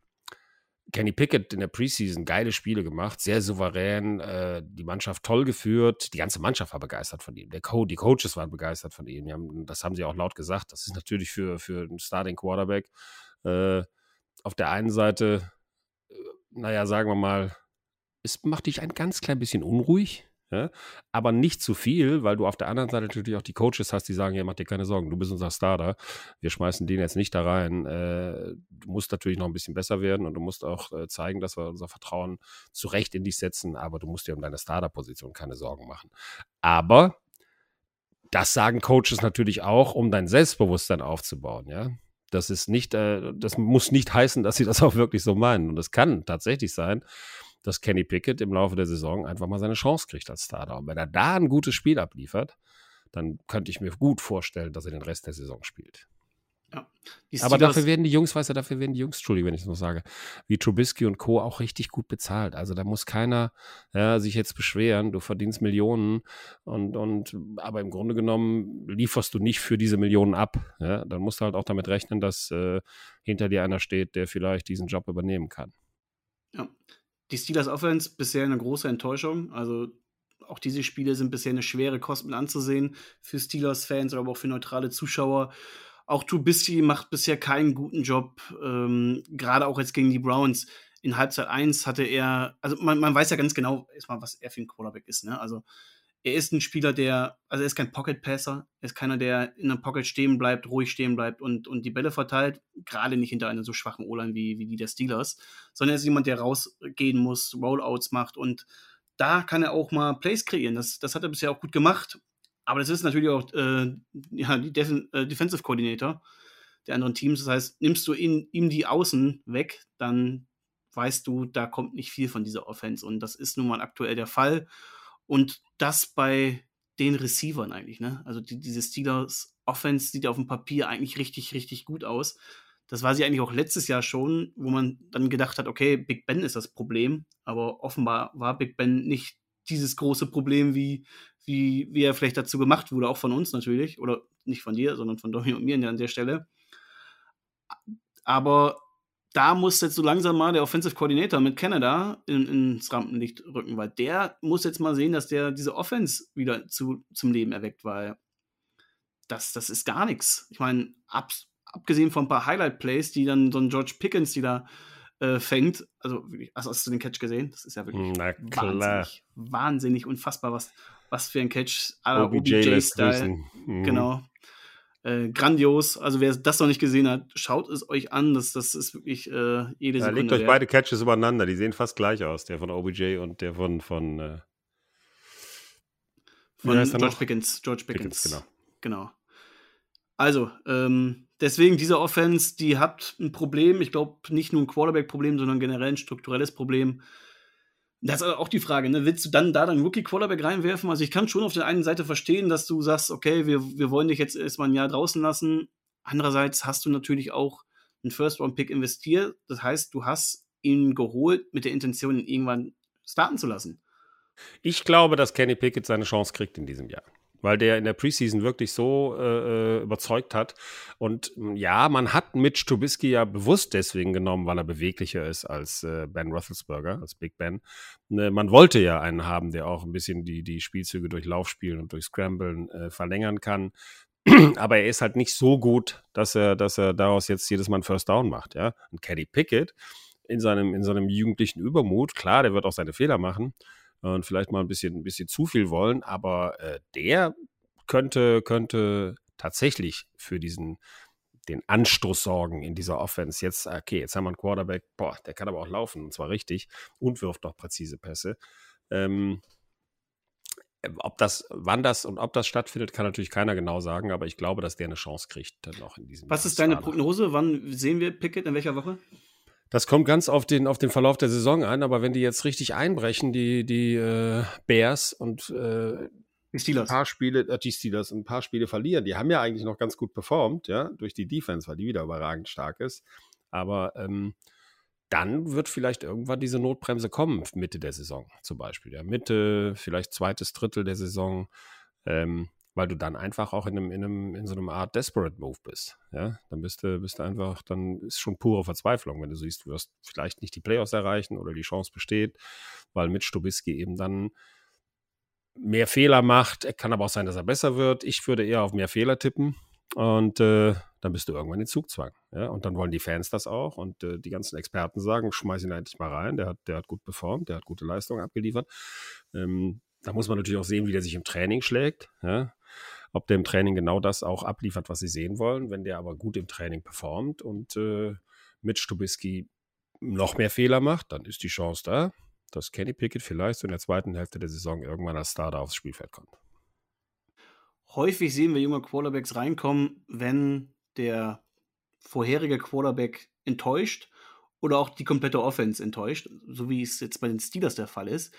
Kenny Pickett in der Preseason geile Spiele gemacht, sehr souverän, äh, die Mannschaft toll geführt, die ganze Mannschaft war begeistert von ihm. Der Co die Coaches waren begeistert von ihm. Haben, das haben sie auch laut gesagt. Das ist natürlich für, für einen Starting Quarterback äh, auf der einen Seite, äh, naja, sagen wir mal, es macht dich ein ganz klein bisschen unruhig, ja? Aber nicht zu viel, weil du auf der anderen Seite natürlich auch die Coaches hast, die sagen, ja, mach dir keine Sorgen, du bist unser Starter. Wir schmeißen den jetzt nicht da rein. Äh, du musst natürlich noch ein bisschen besser werden und du musst auch äh, zeigen, dass wir unser Vertrauen zu Recht in dich setzen, aber du musst dir um deine Starter-Position keine Sorgen machen. Aber das sagen Coaches natürlich auch, um dein Selbstbewusstsein aufzubauen, ja. Das ist nicht, äh, das muss nicht heißen, dass sie das auch wirklich so meinen. Und es kann tatsächlich sein, dass Kenny Pickett im Laufe der Saison einfach mal seine Chance kriegt als Starter. Und wenn er da ein gutes Spiel abliefert, dann könnte ich mir gut vorstellen, dass er den Rest der Saison spielt. Ja. Aber dafür werden die Jungs, weißt du, dafür werden die Jungs, Entschuldigung, wenn ich es noch sage, wie Trubisky und Co. auch richtig gut bezahlt. Also da muss keiner ja, sich jetzt beschweren, du verdienst Millionen und, und aber im Grunde genommen lieferst du nicht für diese Millionen ab. Ja? Dann musst du halt auch damit rechnen, dass äh, hinter dir einer steht, der vielleicht diesen Job übernehmen kann. Ja, die Steelers Offense bisher eine große Enttäuschung. Also auch diese Spiele sind bisher eine schwere Kost mit anzusehen für Steelers-Fans, aber auch für neutrale Zuschauer. Auch Trubisky macht bisher keinen guten Job, ähm, gerade auch jetzt gegen die Browns. In Halbzeit 1 hatte er, also man, man weiß ja ganz genau erstmal, was er für ein Quarterback ist. Ne? Also er ist ein Spieler, der, also er ist kein Pocket-Passer, er ist keiner, der in einem Pocket stehen bleibt, ruhig stehen bleibt und, und die Bälle verteilt, gerade nicht hinter einer so schwachen O-Line wie, wie die der Steelers, sondern er ist jemand, der rausgehen muss, Rollouts macht und da kann er auch mal Plays kreieren. Das, das hat er bisher auch gut gemacht. Aber das ist natürlich auch äh, ja, die Def äh, Defensive Coordinator der anderen Teams. Das heißt, nimmst du ihn, ihm die Außen weg, dann weißt du, da kommt nicht viel von dieser Offense. Und das ist nun mal aktuell der Fall. Und das bei den Receivern eigentlich, ne? Also die, diese Steelers Offense sieht auf dem Papier eigentlich richtig, richtig gut aus. Das war sie eigentlich auch letztes Jahr schon, wo man dann gedacht hat, okay, Big Ben ist das Problem, aber offenbar war Big Ben nicht dieses große Problem, wie, wie, wie er vielleicht dazu gemacht wurde, auch von uns natürlich, oder nicht von dir, sondern von Domi und mir an der Stelle. Aber da muss jetzt so langsam mal der Offensive Coordinator mit Canada in, ins Rampenlicht rücken, weil der muss jetzt mal sehen, dass der diese Offense wieder zu, zum Leben erweckt, weil das, das ist gar nichts. Ich meine, ab, abgesehen von ein paar Highlight-Plays, die dann so ein George Pickens, die da äh, fängt, also also hast du den Catch gesehen? Das ist ja wirklich wahnsinnig, wahnsinnig unfassbar, was, was für ein Catch OBJ-Style. OBJ mhm. Genau. Äh, grandios. Also wer das noch nicht gesehen hat, schaut es euch an. Das, das ist wirklich äh, jede ja, Sekunde. Legt euch wert. beide Catches übereinander. Die sehen fast gleich aus. Der von OBJ und der von von, äh, von George Pickens. George Pickens. Pickens. Genau. Genau. Also ähm, deswegen diese Offense, die hat ein Problem. Ich glaube nicht nur ein Quarterback-Problem, sondern generell ein strukturelles Problem. Das ist auch die Frage, ne? willst du dann da deinen Rookie-Quarterback reinwerfen? Also ich kann schon auf der einen Seite verstehen, dass du sagst, okay, wir, wir wollen dich jetzt erstmal ein Jahr draußen lassen. Andererseits hast du natürlich auch einen First-Round-Pick investiert. Das heißt, du hast ihn geholt mit der Intention, ihn irgendwann starten zu lassen. Ich glaube, dass Kenny Pickett seine Chance kriegt in diesem Jahr weil der in der Preseason wirklich so äh, äh, überzeugt hat. Und hm, ja, man hat Mitch Trubisky ja bewusst deswegen genommen, weil er beweglicher ist als äh, Ben Roethlisberger, als Big Ben. Ne, man wollte ja einen haben, der auch ein bisschen die, die Spielzüge durch Laufspielen und durch Scramblen äh, verlängern kann. Aber er ist halt nicht so gut, dass er, dass er daraus jetzt jedes Mal einen First Down macht. Ja? Und Caddy Pickett in seinem, in seinem jugendlichen Übermut, klar, der wird auch seine Fehler machen und vielleicht mal ein bisschen, ein bisschen zu viel wollen, aber äh, der könnte, könnte tatsächlich für diesen den Anstoß sorgen in dieser Offense. Jetzt, okay, jetzt haben wir einen Quarterback, boah, der kann aber auch laufen, und zwar richtig, und wirft auch präzise Pässe. Ähm, ob das, wann das und ob das stattfindet, kann natürlich keiner genau sagen, aber ich glaube, dass der eine Chance kriegt dann noch in diesem Was ist deine Prognose? Wann sehen wir Pickett? In welcher Woche? Das kommt ganz auf den, auf den Verlauf der Saison an, aber wenn die jetzt richtig einbrechen, die, die äh, Bears, und äh, die Steelers. ein paar Spiele, äh, die Steelers ein paar Spiele verlieren. Die haben ja eigentlich noch ganz gut performt, ja, durch die Defense, weil die wieder überragend stark ist. Aber ähm, dann wird vielleicht irgendwann diese Notbremse kommen, Mitte der Saison zum Beispiel. Ja, Mitte, vielleicht zweites Drittel der Saison. Ähm, weil du dann einfach auch in einem, in einem, in so einem Art Desperate Move bist. Ja, dann bist du, bist du einfach, dann ist schon pure Verzweiflung, wenn du siehst, du wirst vielleicht nicht die Playoffs erreichen oder die Chance besteht, weil mit Stubisky eben dann mehr Fehler macht. Kann aber auch sein, dass er besser wird. Ich würde eher auf mehr Fehler tippen und äh, dann bist du irgendwann in Zugzwang. Ja? Und dann wollen die Fans das auch und äh, die ganzen Experten sagen, schmeiß ihn endlich mal rein. Der hat, der hat gut performt, der hat gute Leistungen abgeliefert. Ähm, da muss man natürlich auch sehen, wie der sich im Training schlägt. Ja? Ob der im Training genau das auch abliefert, was sie sehen wollen. Wenn der aber gut im Training performt und äh, mit Stubisky noch mehr Fehler macht, dann ist die Chance da, dass Kenny Pickett vielleicht in der zweiten Hälfte der Saison irgendwann als Starter aufs Spielfeld kommt. Häufig sehen wir junge Quarterbacks reinkommen, wenn der vorherige Quarterback enttäuscht oder auch die komplette Offense enttäuscht, so wie es jetzt bei den Steelers der Fall ist.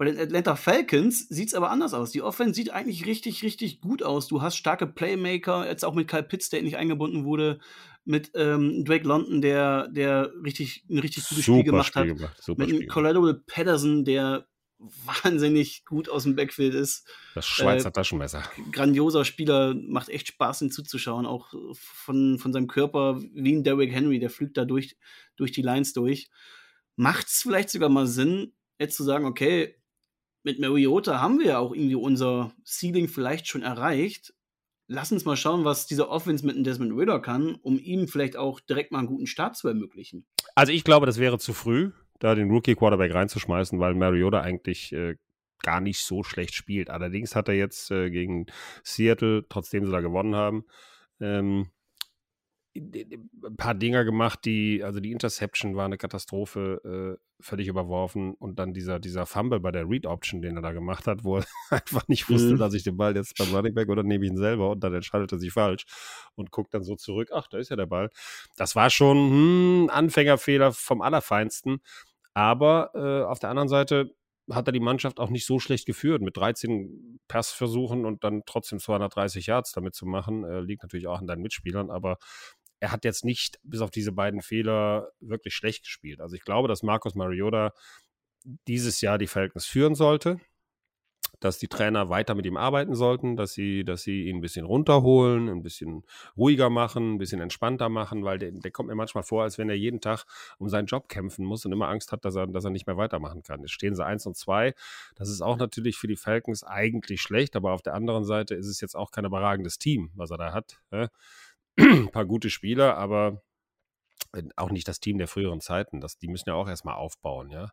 Bei den Atlanta Falcons sieht es aber anders aus. Die Offense sieht eigentlich richtig, richtig gut aus. Du hast starke Playmaker, jetzt auch mit Kyle Pitts, der nicht eingebunden wurde, mit ähm, Drake London, der, der richtig, ein richtig gutes Super Spiel gemacht Spiel hat. Gemacht. Super mit Collateral Patterson, der wahnsinnig gut aus dem Backfield ist. Das Schweizer äh, Taschenmesser. Grandioser Spieler, macht echt Spaß, ihn zuzuschauen. Auch von, von seinem Körper wie ein Derrick Henry, der flügt da durch, durch die Lines durch. Macht es vielleicht sogar mal Sinn, jetzt zu sagen, okay, mit Mariota haben wir ja auch irgendwie unser Ceiling vielleicht schon erreicht. Lass uns mal schauen, was dieser Offense mit einem Desmond Ritter kann, um ihm vielleicht auch direkt mal einen guten Start zu ermöglichen. Also ich glaube, das wäre zu früh, da den Rookie Quarterback reinzuschmeißen, weil Mariota eigentlich äh, gar nicht so schlecht spielt. Allerdings hat er jetzt äh, gegen Seattle, trotzdem sie da gewonnen haben, ähm, ein paar Dinger gemacht, die, also die Interception war eine Katastrophe, äh, völlig überworfen und dann dieser, dieser Fumble bei der Read-Option, den er da gemacht hat, wo er einfach nicht wusste, mhm. dass ich den Ball jetzt beim Running Back oder nehme ich ihn selber und dann entscheidet er sich falsch und guckt dann so zurück, ach, da ist ja der Ball. Das war schon hm, Anfängerfehler vom Allerfeinsten, aber äh, auf der anderen Seite hat er die Mannschaft auch nicht so schlecht geführt mit 13 Passversuchen und dann trotzdem 230 Yards damit zu machen. Äh, liegt natürlich auch an deinen Mitspielern, aber er hat jetzt nicht bis auf diese beiden Fehler wirklich schlecht gespielt. Also ich glaube, dass Marcus Mariota dieses Jahr die Falcons führen sollte, dass die Trainer weiter mit ihm arbeiten sollten, dass sie, dass sie ihn ein bisschen runterholen, ein bisschen ruhiger machen, ein bisschen entspannter machen, weil der, der kommt mir manchmal vor, als wenn er jeden Tag um seinen Job kämpfen muss und immer Angst hat, dass er, dass er nicht mehr weitermachen kann. Jetzt stehen sie eins und zwei. Das ist auch natürlich für die Falcons eigentlich schlecht, aber auf der anderen Seite ist es jetzt auch kein überragendes Team, was er da hat. Ja? Ein paar gute Spieler, aber äh, auch nicht das Team der früheren Zeiten. Das, die müssen ja auch erstmal aufbauen, ja.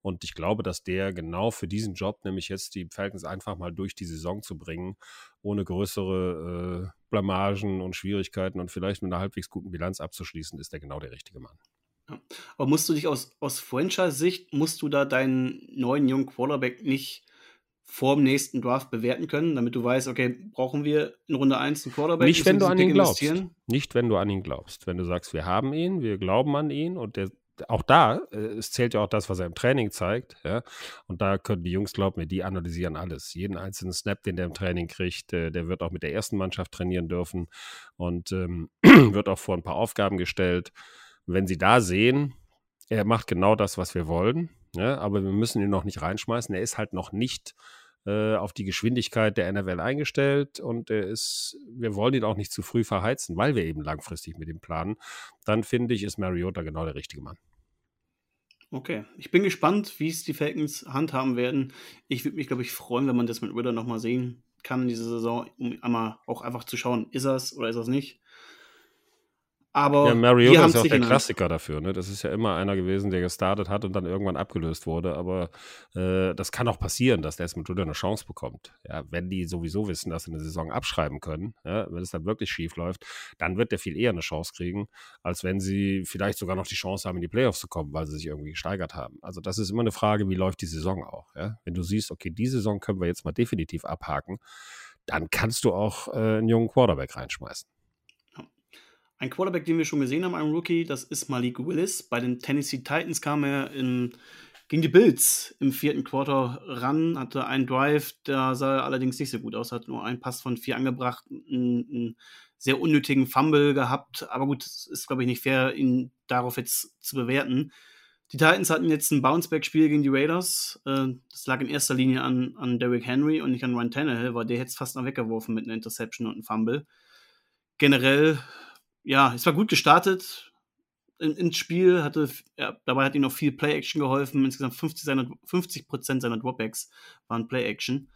Und ich glaube, dass der genau für diesen Job, nämlich jetzt die Falcons einfach mal durch die Saison zu bringen, ohne größere äh, Blamagen und Schwierigkeiten und vielleicht mit einer halbwegs guten Bilanz abzuschließen, ist der genau der richtige Mann. Aber musst du dich aus, aus Franchise-Sicht, musst du da deinen neuen jungen Quarterback nicht vor dem nächsten Draft bewerten können, damit du weißt, okay, brauchen wir in Runde 1 einen Quarterback? Nicht, wenn du an ihn glaubst. Nicht, wenn du an ihn glaubst. Wenn du sagst, wir haben ihn, wir glauben an ihn und der, auch da, äh, es zählt ja auch das, was er im Training zeigt, ja, und da können die Jungs, glauben mir, die analysieren alles. Jeden einzelnen Snap, den der im Training kriegt, äh, der wird auch mit der ersten Mannschaft trainieren dürfen und ähm, wird auch vor ein paar Aufgaben gestellt. Wenn sie da sehen, er macht genau das, was wir wollen, ja, aber wir müssen ihn noch nicht reinschmeißen. Er ist halt noch nicht äh, auf die Geschwindigkeit der NFL eingestellt und er ist, wir wollen ihn auch nicht zu früh verheizen, weil wir eben langfristig mit ihm planen. Dann finde ich, ist Mariota genau der richtige Mann. Okay, ich bin gespannt, wie es die Falcons handhaben werden. Ich würde mich, glaube ich, freuen, wenn man das mit Ritter nochmal sehen kann in dieser Saison, um einmal auch einfach zu schauen, ist er es oder ist er es nicht. Aber ja, Mariota ist ja auch der Klassiker dafür. Ne? Das ist ja immer einer gewesen, der gestartet hat und dann irgendwann abgelöst wurde. Aber äh, das kann auch passieren, dass Desmond Ritter eine Chance bekommt. Ja, wenn die sowieso wissen, dass sie eine Saison abschreiben können, ja, wenn es dann wirklich schief läuft, dann wird der viel eher eine Chance kriegen, als wenn sie vielleicht sogar noch die Chance haben, in die Playoffs zu kommen, weil sie sich irgendwie gesteigert haben. Also das ist immer eine Frage, wie läuft die Saison auch. Ja? Wenn du siehst, okay, die Saison können wir jetzt mal definitiv abhaken, dann kannst du auch äh, einen jungen Quarterback reinschmeißen. Ein Quarterback, den wir schon gesehen haben, ein Rookie, das ist Malik Willis. Bei den Tennessee Titans kam er in, gegen die Bills im vierten Quarter ran, hatte einen Drive, der sah allerdings nicht so gut aus, hat nur einen Pass von vier angebracht, einen, einen sehr unnötigen Fumble gehabt, aber gut, es ist, glaube ich, nicht fair, ihn darauf jetzt zu bewerten. Die Titans hatten jetzt ein Bounceback-Spiel gegen die Raiders. Äh, das lag in erster Linie an, an Derrick Henry und nicht an Ryan Tannehill, weil der hätte es fast noch weggeworfen mit einer Interception und einem Fumble. Generell, ja, es war gut gestartet in, ins Spiel, hatte, ja, dabei hat ihm noch viel Play-Action geholfen. Insgesamt 50, seiner, 50 seiner Dropbacks waren Play-Action.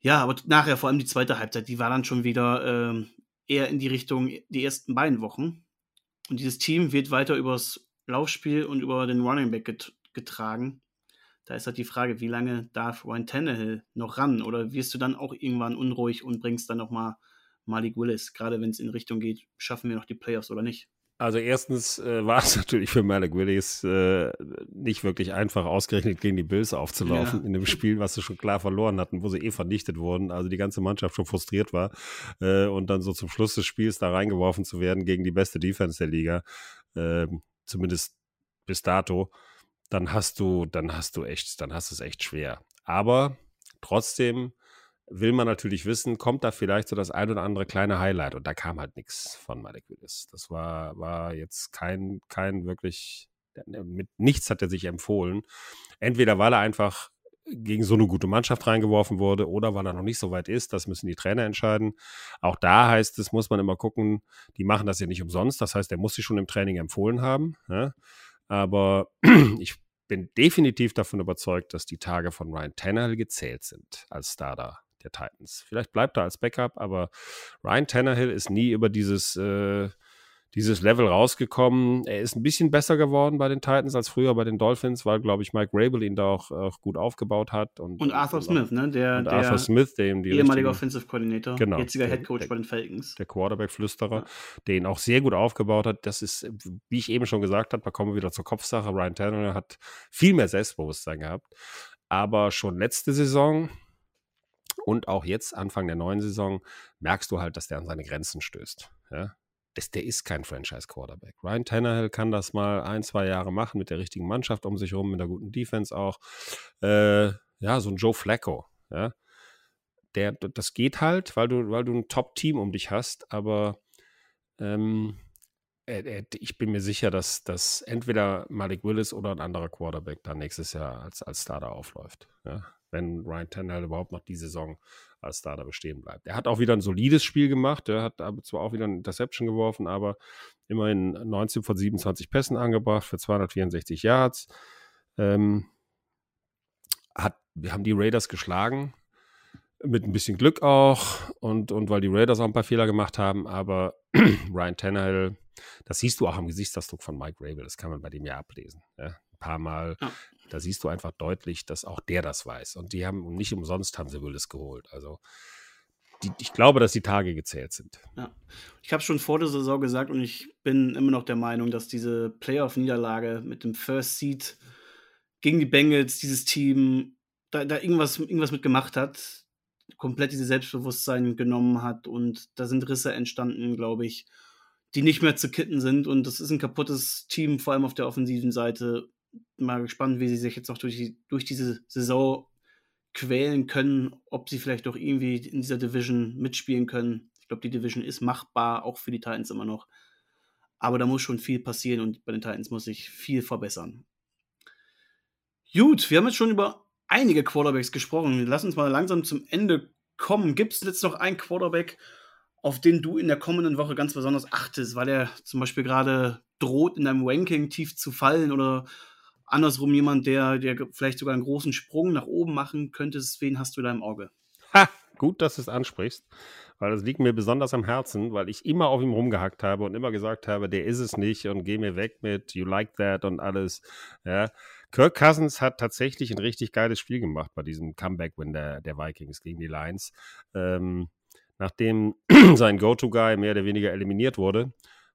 Ja, aber nachher, vor allem die zweite Halbzeit, die war dann schon wieder ähm, eher in die Richtung die ersten beiden Wochen. Und dieses Team wird weiter übers Laufspiel und über den Running Back get getragen. Da ist halt die Frage, wie lange darf Ryan Tannehill noch ran? Oder wirst du dann auch irgendwann unruhig und bringst dann nochmal Malik Willis, gerade wenn es in Richtung geht, schaffen wir noch die Playoffs oder nicht? Also erstens äh, war es natürlich für Malik Willis äh, nicht wirklich einfach, ausgerechnet gegen die Bills aufzulaufen ja. in einem Spiel, was sie schon klar verloren hatten, wo sie eh vernichtet wurden, also die ganze Mannschaft schon frustriert war äh, und dann so zum Schluss des Spiels da reingeworfen zu werden gegen die beste Defense der Liga, ähm, zumindest bis dato, dann hast du, dann hast du echt, dann hast du es echt schwer. Aber trotzdem will man natürlich wissen, kommt da vielleicht so das ein oder andere kleine Highlight und da kam halt nichts von Malik Willis. Das war, war jetzt kein, kein wirklich, mit nichts hat er sich empfohlen. Entweder weil er einfach gegen so eine gute Mannschaft reingeworfen wurde oder weil er noch nicht so weit ist, das müssen die Trainer entscheiden. Auch da heißt es, muss man immer gucken, die machen das ja nicht umsonst, das heißt, er muss sich schon im Training empfohlen haben. Ja? Aber ich bin definitiv davon überzeugt, dass die Tage von Ryan Tannehill gezählt sind als Starter der Titans. Vielleicht bleibt er als Backup, aber Ryan Tannehill ist nie über dieses, äh, dieses Level rausgekommen. Er ist ein bisschen besser geworden bei den Titans als früher bei den Dolphins, weil, glaube ich, Mike Rabel ihn da auch, auch gut aufgebaut hat. Und, und Arthur und Smith, ne? Der, der Arthur Smith, der die ehemalige Offensive Coordinator, genau, jetziger Head Coach bei den Falcons. Der Quarterback-Flüsterer, ja. der ihn auch sehr gut aufgebaut hat. Das ist, wie ich eben schon gesagt habe, da kommen wir wieder zur Kopfsache. Ryan Tannehill hat viel mehr Selbstbewusstsein gehabt. Aber schon letzte Saison, und auch jetzt, Anfang der neuen Saison, merkst du halt, dass der an seine Grenzen stößt. Ja? Das, der ist kein Franchise-Quarterback. Ryan Tannehill kann das mal ein, zwei Jahre machen mit der richtigen Mannschaft um sich herum, mit einer guten Defense auch. Äh, ja, so ein Joe Flacco. Ja? Der, das geht halt, weil du, weil du ein Top-Team um dich hast, aber ähm, ich bin mir sicher, dass, dass entweder Malik Willis oder ein anderer Quarterback dann nächstes Jahr als, als Starter aufläuft. Ja? Wenn Ryan Tannehill überhaupt noch die Saison als Starter bestehen bleibt. Er hat auch wieder ein solides Spiel gemacht. Er hat zwar auch wieder eine Interception geworfen, aber immerhin 19 von 27 Pässen angebracht für 264 Yards. Ähm, hat, wir haben die Raiders geschlagen, mit ein bisschen Glück auch und, und weil die Raiders auch ein paar Fehler gemacht haben, aber Ryan Tannehill, das siehst du auch am Gesichtsausdruck von Mike Rabel, das kann man bei dem ja ablesen. Ja? Ein paar Mal ja. Da siehst du einfach deutlich, dass auch der das weiß. Und die haben nicht umsonst haben sie Willis geholt. Also die, ich glaube, dass die Tage gezählt sind. Ja. Ich habe schon vor der Saison gesagt und ich bin immer noch der Meinung, dass diese Playoff-Niederlage mit dem First Seed gegen die Bengals, dieses Team, da, da irgendwas, irgendwas mit gemacht hat, komplett dieses Selbstbewusstsein genommen hat und da sind Risse entstanden, glaube ich, die nicht mehr zu kitten sind und das ist ein kaputtes Team, vor allem auf der offensiven Seite mal gespannt, wie sie sich jetzt noch durch, die, durch diese Saison quälen können, ob sie vielleicht auch irgendwie in dieser Division mitspielen können. Ich glaube, die Division ist machbar, auch für die Titans immer noch. Aber da muss schon viel passieren und bei den Titans muss sich viel verbessern. Gut, wir haben jetzt schon über einige Quarterbacks gesprochen. Lass uns mal langsam zum Ende kommen. Gibt es jetzt noch einen Quarterback, auf den du in der kommenden Woche ganz besonders achtest, weil er zum Beispiel gerade droht, in deinem Ranking tief zu fallen oder andersrum jemand, der, der vielleicht sogar einen großen Sprung nach oben machen könnte, wen hast du da im Auge? Ha, gut, dass du es ansprichst, weil das liegt mir besonders am Herzen, weil ich immer auf ihm rumgehackt habe und immer gesagt habe, der ist es nicht und geh mir weg mit You like that und alles. Ja. Kirk Cousins hat tatsächlich ein richtig geiles Spiel gemacht bei diesem Comeback-Win der, der Vikings gegen die Lions. Ähm, nachdem sein Go-To-Guy mehr oder weniger eliminiert wurde,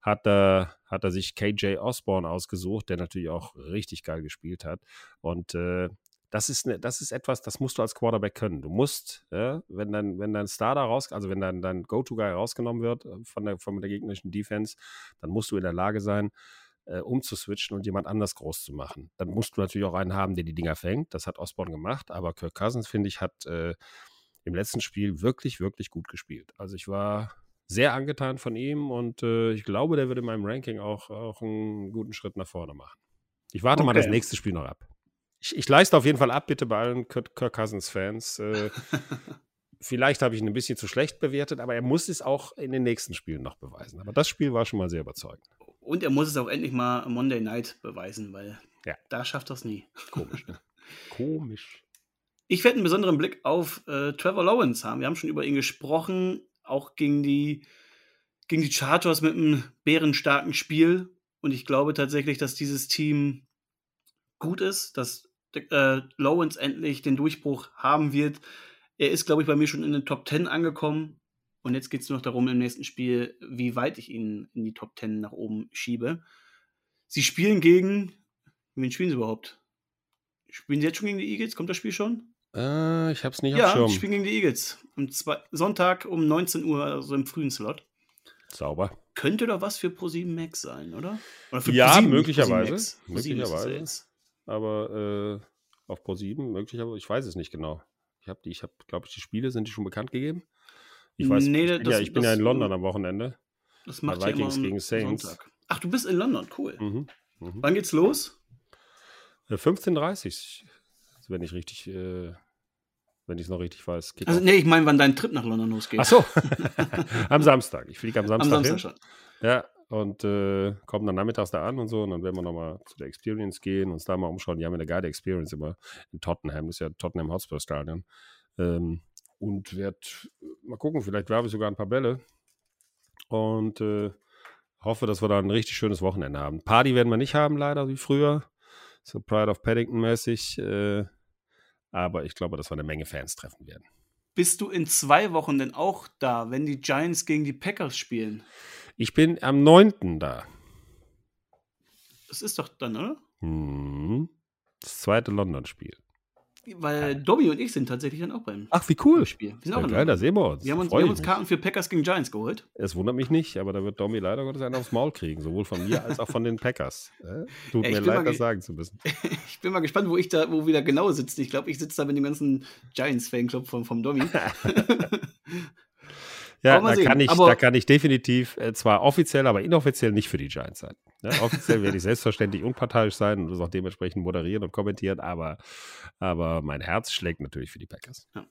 hat er, hat er sich KJ Osborne ausgesucht, der natürlich auch richtig geil gespielt hat. Und äh, das ist, ne, das ist etwas, das musst du als Quarterback können. Du musst, ja, wenn dein, wenn dein Starter raus, also wenn dein, dein Go-To-Guy rausgenommen wird äh, von der, von der gegnerischen Defense, dann musst du in der Lage sein, äh, umzuswitchen und jemand anders groß zu machen. Dann musst du natürlich auch einen haben, der die Dinger fängt. Das hat Osborne gemacht, aber Kirk Cousins, finde ich, hat äh, im letzten Spiel wirklich, wirklich gut gespielt. Also ich war sehr angetan von ihm und äh, ich glaube, der würde in meinem Ranking auch, auch einen guten Schritt nach vorne machen. Ich warte okay. mal das nächste Spiel noch ab. Ich, ich, leiste auf jeden Fall ab, bitte bei allen Kirk, Kirk Cousins-Fans. Äh, vielleicht habe ich ihn ein bisschen zu schlecht bewertet, aber er muss es auch in den nächsten Spielen noch beweisen. Aber das Spiel war schon mal sehr überzeugend. Und er muss es auch endlich mal Monday Night beweisen, weil ja. da schafft er es nie. Komisch, ne? Komisch. Ich werde einen besonderen Blick auf äh, Trevor Lawrence haben. Wir haben schon über ihn gesprochen, auch gegen die, gegen die Chargers mit einem bärenstarken Spiel. Und ich glaube tatsächlich, dass dieses Team gut ist, dass äh, Lawrence endlich den Durchbruch haben wird. Er ist, glaube ich, bei mir schon in den Top 10 angekommen. Und jetzt geht es nur noch darum im nächsten Spiel, wie weit ich ihn in die Top 10 nach oben schiebe. Sie spielen gegen. Wen spielen sie überhaupt? Spielen sie jetzt schon gegen die Eagles? Kommt das Spiel schon? Äh, ich hab's nicht ja, auf Schirm. Ja, spielen gegen die Eagles. Am Sonntag um 19 Uhr, also im frühen Slot. Sauber. Könnte doch was für Pro7 Max sein, oder? oder ja, ProSieben, möglicherweise. ProSieben möglicherweise. Aber äh, auf Pro7 möglicherweise. Ich weiß es nicht genau. Ich habe die, ich habe, glaube ich, die Spiele sind die schon bekannt gegeben. Ich weiß, nee, ich, bin, das, ja, ich bin ja in London am Wochenende. Das macht Bei Vikings ja gegen Saints. Sonntag. Ach, du bist in London, cool. Mhm, mh. Wann geht's los? 15.30 Uhr, wenn ich richtig, äh, wenn ich es noch richtig weiß. Geht also, nee, ich meine, wann dein Trip nach London losgeht. Ach so, am Samstag. Ich fliege am Samstag. Am Samstag hin. schon. Ja, und äh, kommen dann nachmittags da an und so. Und dann werden wir nochmal zu der Experience gehen, uns da mal umschauen. Die haben ja eine geile Experience immer in Tottenham. Das ist ja Tottenham Hotspur Stadion. Ähm, und werde mal gucken, vielleicht werfe ich sogar ein paar Bälle. Und äh, hoffe, dass wir da ein richtig schönes Wochenende haben. Party werden wir nicht haben, leider, wie früher. So Pride of Paddington mäßig. Äh, aber ich glaube, dass wir eine Menge Fans treffen werden. Bist du in zwei Wochen denn auch da, wenn die Giants gegen die Packers spielen? Ich bin am 9. da. Das ist doch dann, oder? Mhm. Das zweite London-Spiel. Weil Dobby und ich sind tatsächlich dann auch beim Ach, wie cool. Spiel. Wir sind auch ja, geil, da sehen wir uns. Wir haben uns, wir haben uns Karten für Packers gegen Giants geholt. Es wundert mich nicht, aber da wird Dobby leider Gottes einen aufs Maul kriegen, sowohl von mir als auch von den Packers. Äh? Tut ja, mir leid, das sagen zu müssen. ich bin mal gespannt, wo ich da, wo wir da genau sitzen. Ich glaube, ich sitze da mit dem ganzen Giants-Fanclub vom, vom Dobby. Ja, da kann, ich, da kann ich definitiv äh, zwar offiziell, aber inoffiziell nicht für die Giants sein. Ne? Offiziell werde ich selbstverständlich unparteiisch sein und das auch dementsprechend moderieren und kommentieren, aber, aber mein Herz schlägt natürlich für die Packers. Ja. Und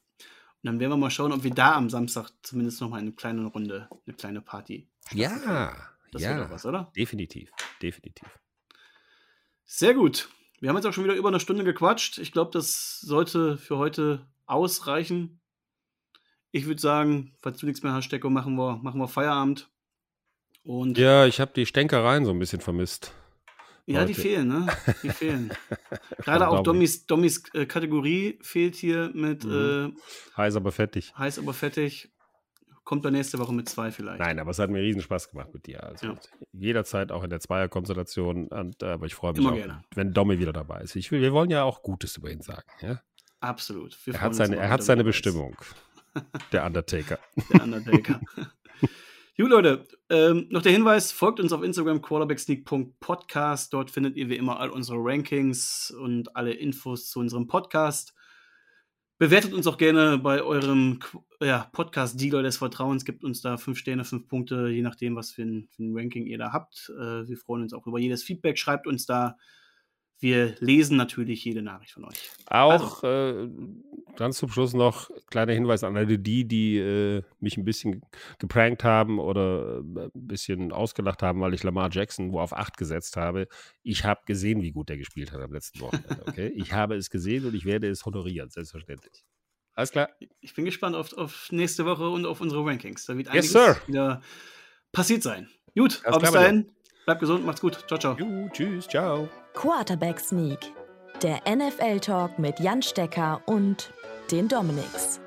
dann werden wir mal schauen, ob wir da am Samstag zumindest noch mal eine kleine Runde, eine kleine Party. Ja, das ja, doch was, oder? Definitiv, definitiv. Sehr gut. Wir haben jetzt auch schon wieder über eine Stunde gequatscht. Ich glaube, das sollte für heute ausreichen. Ich würde sagen, falls du nichts mehr hast, Stecko, machen wir, machen wir Feierabend. Und ja, ich habe die Stänkereien so ein bisschen vermisst. Ja, heute. die fehlen, ne? Die fehlen. Gerade auch Dommys, Dommys äh, Kategorie fehlt hier mit mhm. äh, heiß aber fettig. Heiß aber fettig. Kommt dann nächste Woche mit zwei vielleicht. Nein, aber es hat mir riesen Spaß gemacht mit dir. Also ja. jederzeit auch in der Zweierkonstellation. Und, äh, aber ich freue mich Immer auch, gerne. wenn Dommy wieder dabei ist. Ich will, wir wollen ja auch Gutes über ihn sagen. Ja? Absolut. Er hat seine, er hat seine Bestimmung. Der Undertaker. Der Undertaker. Gut, Leute, ähm, noch der Hinweis: folgt uns auf Instagram quarterbacksneak.podcast. Dort findet ihr wie immer all unsere Rankings und alle Infos zu unserem Podcast. Bewertet uns auch gerne bei eurem ja, Podcast-Dealer des Vertrauens. Gibt uns da fünf Sterne, fünf Punkte, je nachdem, was für ein, für ein Ranking ihr da habt. Äh, wir freuen uns auch über jedes Feedback. Schreibt uns da wir lesen natürlich jede Nachricht von euch. Auch also. äh, ganz zum Schluss noch kleiner Hinweis an alle die, die äh, mich ein bisschen geprankt haben oder äh, ein bisschen ausgelacht haben, weil ich Lamar Jackson wo auf 8 gesetzt habe. Ich habe gesehen, wie gut er gespielt hat am letzten Wochenende. Okay? ich habe es gesehen und ich werde es honorieren, selbstverständlich. Alles klar. Ich bin gespannt auf, auf nächste Woche und auf unsere Rankings. Da wird einiges yes, wieder passiert sein. Gut, bis dahin. Bleibt gesund, macht's gut. Ciao, ciao. Juhu, tschüss, ciao. Quarterback Sneak, der NFL-Talk mit Jan Stecker und den Dominics.